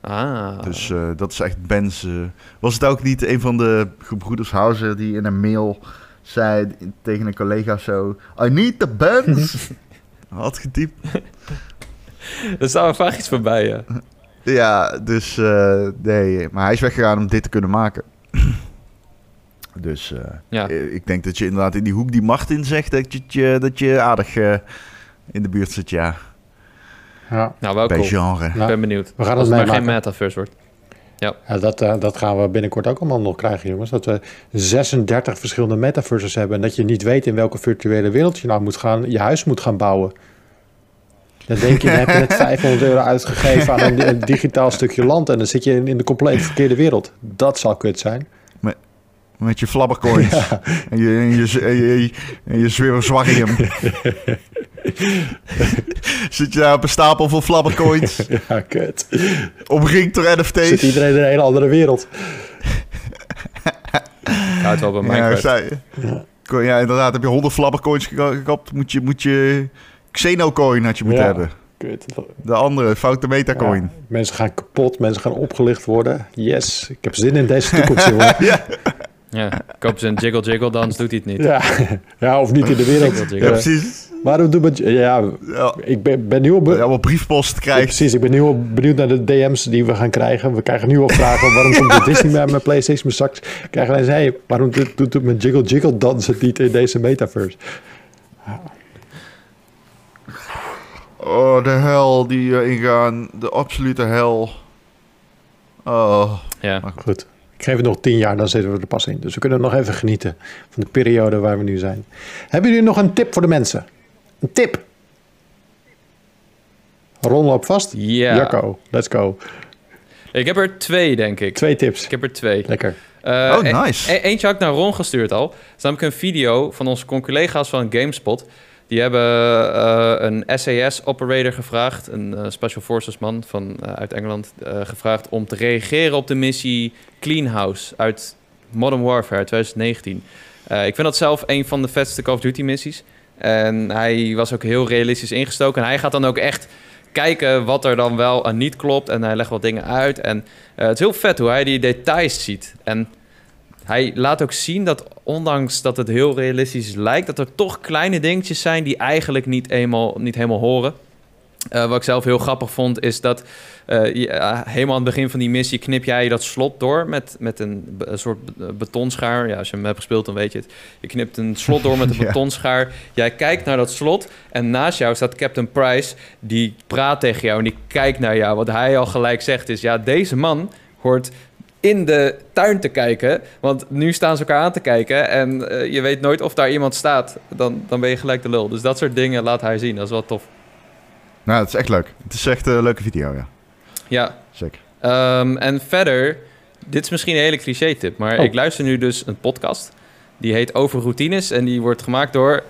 Ah, Dus eh, dat is echt Ben's... eh, was het ook niet een van de gebroeders Houser die in een mail zei tegen een collega zo... I need the Benz! Had getypt. er staat er vaak iets voorbij, ja. Ja, dus eh, nee. Maar hij is weggegaan om dit te kunnen maken. Dus eh, Ja. eh, ik denk dat je inderdaad in die hoek die Martin zegt... dat je, dat je aardig eh, in de buurt zit, ja. ja, Nou, wel Bij cool. genre. Ik ben benieuwd. we gaan Als het maar geen metaverse wordt. Ja, dat, eh, dat gaan we binnenkort ook allemaal nog krijgen, jongens. Dat we 36 verschillende metaverses hebben. En dat je niet weet in welke virtuele wereld je nou moet gaan, je huis moet gaan bouwen. Dan denk je, dan heb je net 500 euro uitgegeven aan een, een digitaal stukje land. En dan zit je in, in de compleet verkeerde wereld. Dat zal kut zijn. Met je flabbercoins. En je, en je, en je, en je. Zit je daar op een stapel van flabbercoins. Ja, kut. Omringd door Zit NFT's. iedereen in een hele andere wereld. Ik het wel bij Ja, Minecraft. zei, Ko- ja, inderdaad. Heb je 100 flabbercoins geka- gekapt, moet je, moet je Xenocoin had je moeten Ja. hebben. Kut. De andere, foute metacoin. Ja, mensen gaan kapot, mensen gaan opgelicht worden. Yes, ik heb zin in deze toekomst, jongen. Ja, koop ze een jiggle jiggle, dan doet hij het niet. Ja. ja, of niet in de wereld. Jiggle, Ja, jiggle. Ja. precies. Doen we... Ja, Ja, ik ben, ben nu al... be- allemaal briefpost Ja, krijgt. precies, ik ben nu al benieuwd naar de DM's die we gaan krijgen. We krijgen nu al vragen waarom komt de Disney bij mijn PlayStation maar straks krijgen wij hey, waarom doet, doet het met Jiggle Jiggle dans het niet in deze metaverse? Oh, de hel die eh, ingaan. De absolute hel. Oh. Ja. Goed, ik geef het nog tien jaar, dan zitten we er pas in. Dus we kunnen nog even genieten van de periode waar we nu zijn. Hebben jullie nog een tip voor de mensen? Een tip? Ron loopt vast. Ja. Jacco, let's go. Ik heb er twee, denk ik. Twee tips. Ik heb er twee. Lekker. Eh, Oh, e- nice. e- eentje had ik naar Ron gestuurd al. Dat is namelijk een video van onze collega's van GameSpot. Die hebben eh, een SAS-operator gevraagd, een eh, Special Forces man van, eh, uit Engeland, gevraagd om te reageren op de missie Clean House uit Modern Warfare 2019. Eh, ik vind dat zelf een van de vetste Call of Duty missies. En hij was ook heel realistisch ingestoken. En hij gaat dan ook echt kijken wat er dan wel en niet klopt. En hij legt wat dingen uit. En het is heel vet hoe hij die details ziet. En hij laat ook zien dat ondanks dat het heel realistisch lijkt... dat er toch kleine dingetjes zijn die eigenlijk niet, eenmaal, niet helemaal horen. Eh, wat ik zelf heel grappig vond, is dat eh, je, eh, helemaal aan het begin van die missie knip jij dat slot door met, met een, soort be- betonschaar. Ja, als je hem hebt gespeeld, dan weet je het. Je knipt een slot door met een Ja. betonschaar. Jij kijkt naar dat slot en naast jou staat Captain Price. Die praat tegen jou en die kijkt naar jou. Wat hij al gelijk zegt is, ja, deze man hoort in de tuin te kijken. Want nu staan ze elkaar aan te kijken en eh, je weet nooit of daar iemand staat. Dan, dan ben je gelijk de lul. Dus dat soort dingen laat hij zien. Dat is wel tof. Nou, het is echt leuk. Het is echt een leuke video, ja. Ja, Zeker. Ehm, en verder, dit is misschien een hele cliché-tip, maar Oh. ik luister nu dus een podcast. Die heet Over Routines en die wordt gemaakt door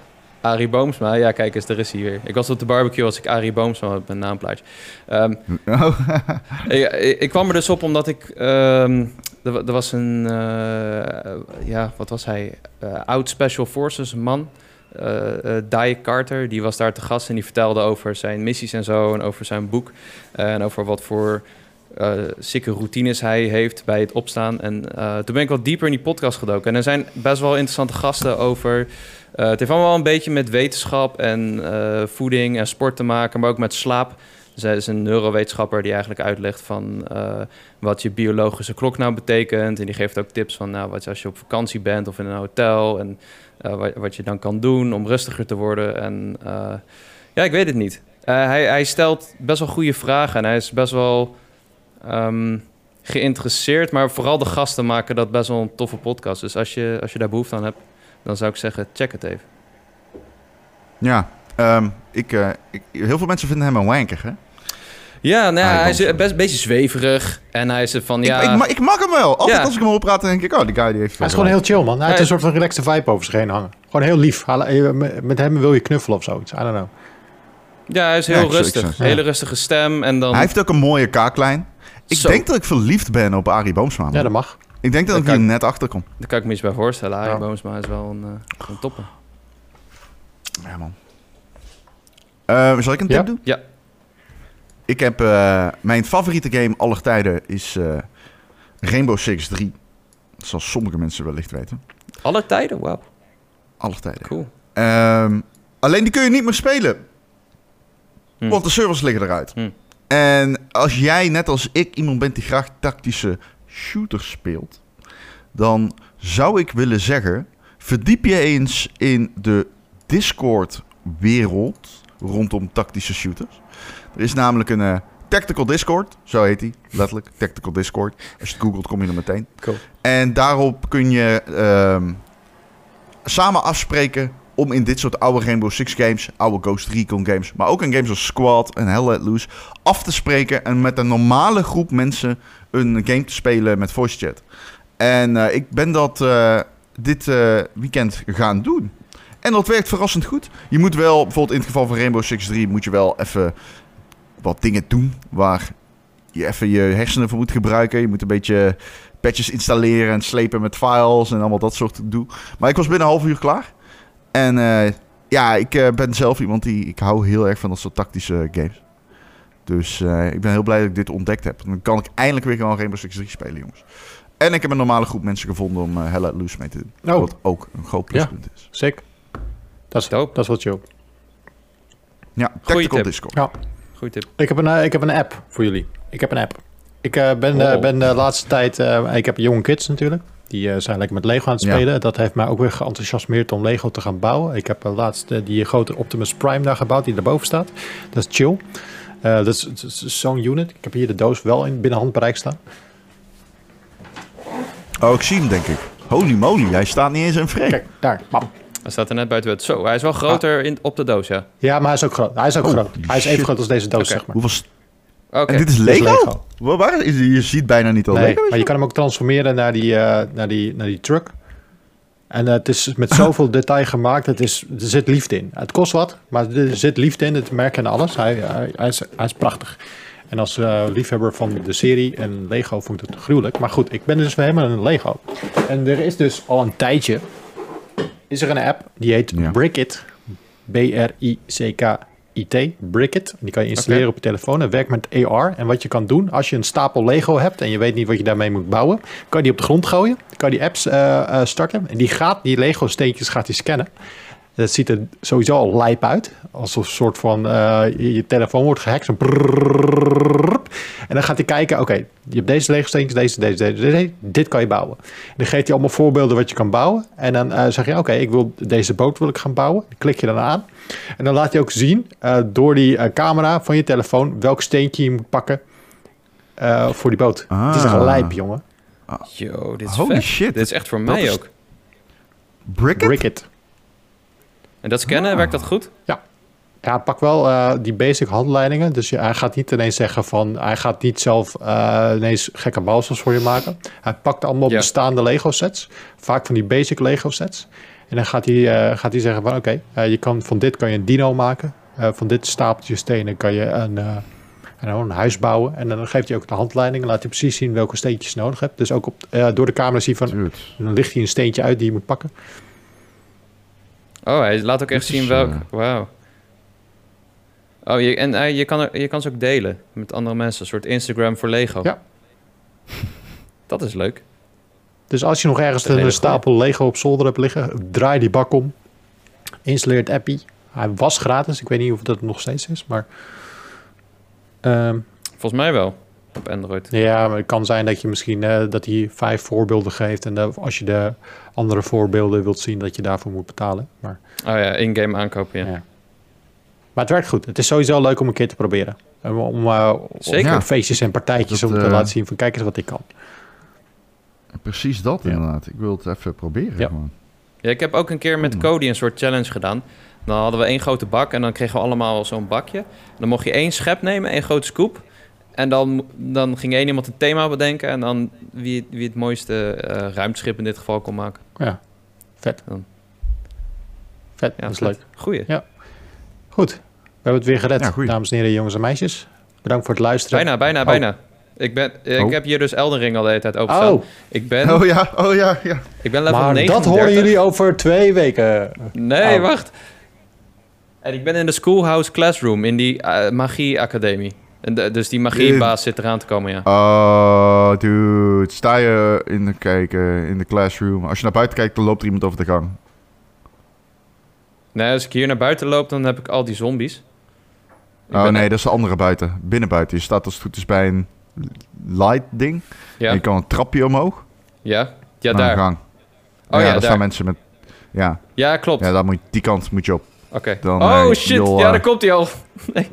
Arie Boomsma. Ja, kijk eens, daar is hij weer. Ik was op de barbecue als ik Arie Boomsma op mijn naamplaatje. Ehm, Oh, ik, ik- ik kwam er dus op omdat ik... ehm, er, wa- er was een... eh, ja, wat was hij? Eh, oud Special Forces man. eh, eh, Die Carter, die was daar te gast en die vertelde over zijn missies en zo en over zijn boek eh, en over wat voor eh sikke routines hij heeft bij het opstaan. En eh, toen ben ik wat dieper in die podcast gedoken. En er zijn best wel interessante gasten over. Eh, het heeft allemaal een beetje met wetenschap en eh, voeding en sport te maken, maar ook met slaap. Zij is een neurowetenschapper die eigenlijk uitlegt van eh, wat je biologische klok nou betekent. En die geeft ook tips van nou, wat als je op vakantie bent of in een hotel. En wat, wat je dan kan doen om rustiger te worden. En ja, ik weet het niet. Hij, hij stelt best wel goede vragen en hij is best wel ehm, geïnteresseerd. Maar vooral de gasten maken dat best wel een toffe podcast. Dus als je, als je daar behoefte aan hebt, dan zou ik zeggen, check het even. Ja, ehm, ik, eh, ik, heel veel mensen vinden hem een wanker, hè? Ja, nou, ja, Hij hij is danst. best een beetje zweverig. En hij is er van, ja... Ik, ik, ma- ik mag hem wel. Altijd Ja. als ik hem hoor praten, denk ik, oh, die guy die heeft... Hij is gewoon heel chill, man. Hij heeft een soort van relaxte vibe over zich heen hangen. Gewoon heel lief. Eh, Met hem wil je knuffelen of zoiets. I don't know. Ja, hij is heel rustig. Hele rustige stem. En dan... Hij heeft ook een mooie kaaklijn. Ik Zo. denk dat ik verliefd ben op Arie Boomsma. man. Ja, dat mag. Ik denk dat Dat ik hier net achter kom. Daar kan ik me iets bij voorstellen. Arie Ja. Boomsma is wel een, eh een topper. Ja, man. Eh, zal ik een tip Ja? doen? Ja. Ik heb... eh, mijn favoriete game aller tijden is eh, Rainbow Six 3. Dat zal sommige mensen wellicht weten. Alle tijden? Wauw, Aller tijden. cool. Ehm, alleen die kun je niet meer spelen. Hm. Want de servers liggen eruit. Hm. En als jij, net als ik, iemand bent die graag tactische shooters speelt... dan zou ik willen zeggen... verdiep je eens in de Discord-wereld rondom tactische shooters. Er is namelijk een eh, Tactical Discord, zo heet die, letterlijk. Tactical Discord. Als je het googelt, kom je er meteen. Cool. En daarop kun je ehm, samen afspreken om in dit soort oude Rainbow Six games, oude Ghost Recon games, maar ook in games als Squad en Hell Let Loose, af te spreken en met een normale groep mensen een game te spelen met voice chat. En eh, ik ben dat eh, dit eh, weekend gaan doen. En dat werkt verrassend goed. Je moet wel, bijvoorbeeld in het geval van Rainbow Six 3, moet je wel even wat dingen doen waar je even je hersenen voor moet gebruiken. Je moet een beetje patches installeren en slepen met files en allemaal dat soort doe. Maar ik was binnen een half uur klaar. En eh, ja, ik eh, ben zelf iemand die... Ik hou heel erg van dat soort tactische games. Dus eh, ik ben heel blij dat ik dit ontdekt heb. Dan kan ik eindelijk weer gewoon Rainbow Six 3 spelen, jongens. En ik heb een normale groep mensen gevonden om uh, Hell Let Loose mee te doen. Oh. Wat ook een groot pluspunt is. Sick. Dat is, Dope. dat is wel chill. Ja, Tactical tip. Discord. Ja. Goeie tip. Ik heb een, ik heb een app voor jullie. Ik heb een app. Ik eh, ben, Oh. ben de laatste tijd... eh, ik heb jonge kids natuurlijk. Die eh, zijn lekker met Lego aan het Ja. spelen. Dat heeft mij ook weer geenthousiasmeerd om Lego te gaan bouwen. Ik heb uh, laatst eh, die grote Optimus Prime daar gebouwd, die daarboven staat. Dat is chill. Eh, dat is, zo'n unit. Ik heb hier de doos wel in binnen handbereik staan. Oh, ik zie hem, denk ik. Holy moly, hij staat niet eens in frame. Kijk, daar. Bam. Hij staat er net buiten het. Zo, hij is wel groter in, op de doos, ja. Ja, maar hij is ook groot. Hij is ook Oh, groot. Hij is even shit. groot als deze doos, zeg maar. Hoeveel... En dit is Dit is Lego? Waar, waar is, je ziet bijna niet al Nee, Lego. maar je kan hem ook transformeren naar die, eh, naar die, naar die truck. En eh, het is met zoveel detail gemaakt. Het is, er zit liefde in. Het kost wat, maar er zit liefde in. Het merk en alles. Hij, hij, hij, is, hij is prachtig. En als eh, liefhebber van de serie en Lego vond ik het gruwelijk. Maar goed, ik ben dus helemaal een Lego. En er is dus al een tijdje... is er een app die heet Ja. Brickit. B-R-I-C-K-I-T. Brickit. Die kan je installeren op je telefoon. Het werkt met AR. En wat je kan doen, als je een stapel Lego hebt... en je weet niet wat je daarmee moet bouwen... kan je die op de grond gooien. kan je die apps eh, eh, starten. En die gaat die Lego steentjes gaat die scannen. Dat ziet er sowieso al lijp uit. Als een soort van eh, je, telefoon wordt gehackt. En dan gaat hij kijken, oké, je hebt deze Lego steentjes, deze, deze, deze, deze, dit kan je bouwen. En dan geeft hij allemaal voorbeelden wat je kan bouwen. En dan zeg je, oké, ik wil deze boot wil ik gaan bouwen. Dan klik je dan aan. En dan laat hij ook zien eh, door die eh, camera van je telefoon welk steentje je moet pakken eh, voor die boot. Het is echt Ah. lijp, jongen. Yo, dit is Holy vet. shit. Dit is echt voor Dat mij is- ook. Brickit? Brickit. En dat scannen, Ah. werkt dat goed? Ja, pak wel eh, die basic handleidingen. Dus hij gaat niet ineens zeggen van... Hij gaat niet zelf eh, ineens gekke bouwsels voor je maken. Hij pakt allemaal Ja. bestaande Lego sets. Vaak van die basic Lego sets. En dan gaat hij, eh, gaat hij zeggen van... Oké, eh, je kan van dit kan je een dino maken. Eh, van dit stapeltje stenen kan je een, eh, en een huis bouwen. En dan geeft hij ook de handleidingen. Laat hij precies zien welke steentjes je nodig hebt. Dus ook op, door de camera zie je van... Dude. Dan ligt hij een steentje uit die je moet pakken. Oh, hij laat ook echt zien welk... Wauw. Oh, je, en je, kan er, je kan ze ook delen met andere mensen. Een soort Instagram voor Lego. Ja. Dat is leuk. Dus als je nog ergens een stapel Lego op zolder hebt liggen, draai die bak om. Installeer het appie. Hij was gratis. Ik weet niet of dat nog steeds is, maar... ehm, Volgens mij wel. Op Android. ja, maar het kan zijn dat je misschien eh, dat hij vijf voorbeelden geeft. En dat als je de andere voorbeelden wilt zien, dat je daarvoor moet betalen. Maar, Oh ja, in-game aankopen, ja. Ja. maar het werkt goed. Het is sowieso leuk om een keer te proberen. Om, om, eh, Zeker. op feestjes en partijtjes Dat, om te eh, laten zien van kijk eens wat ik kan. Precies dat Ja. inderdaad. Ik wil het even proberen. Ja. gewoon. Ja, ik heb ook een keer met Hmm. Cody een soort challenge gedaan. Dan hadden we één grote bak en dan kregen we allemaal zo'n bakje. Dan mocht je één schep nemen, één grote scoop. En dan, dan ging één iemand een thema bedenken. En dan wie, wie het mooiste eh ruimteschip in dit geval kon maken. Ja, vet. Dan. Vet, Ja, dat is vet. leuk. Goeie. Goed, we hebben het weer gered, Ja, dames en heren, jongens en meisjes. Bedankt voor het luisteren. Bijna, bijna, Oh. bijna. Ik, ben, ik Oh. heb hier dus Elden Ring al de hele tijd openstaan. Oh, Ik ben, Oh ja, oh ja, ja. ik ben level maar 39. dat horen jullie over twee weken. Nee, Oh. wacht. En ik ben in de Schoolhouse Classroom in die eh, magie-academie. En de- dus die magiebaas zit eraan te komen, ja. Oh, dude. Sta je in de, kijken in de classroom. Als je naar buiten kijkt, dan loopt er iemand over de gang. Nee, als ik hier naar buiten loop, dan heb ik al die zombies. Ik oh nee, dat is de andere buiten. Binnen buiten. Je staat als het goed is bij een light ding. Ja, En je kan een trapje omhoog. ja, ja naar een daar. gang. Oh ja, daar daar. staan mensen met... Ja, Ja, klopt. ja daar moet, die kant moet je op. Oké. Dan, Oh eh, shit, ja, eh, daar komt hij al. nee.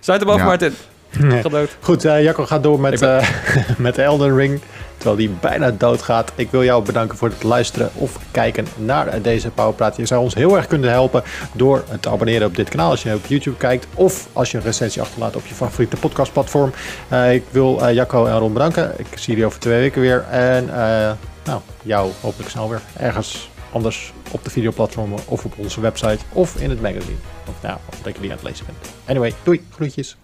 Sluit hem af, Ja. Martin. Nee. Goed, eh, Jacco gaat door met, ben- eh met Elden Ring. Terwijl die bijna doodgaat. Ik wil jou bedanken voor het luisteren of kijken naar deze Powerpraat. Je zou ons heel erg kunnen helpen door te abonneren op dit kanaal als je op YouTube kijkt. Of als je een recensie achterlaat op je favoriete podcastplatform. Eh, ik wil eh, Jacco en Ron bedanken. Ik zie jullie over twee weken weer. En eh, nou, jou hopelijk snel weer ergens anders op de videoplatformen of op onze website of in het magazine. Of nou, dat je die aan het lezen bent. Anyway, doei, groetjes.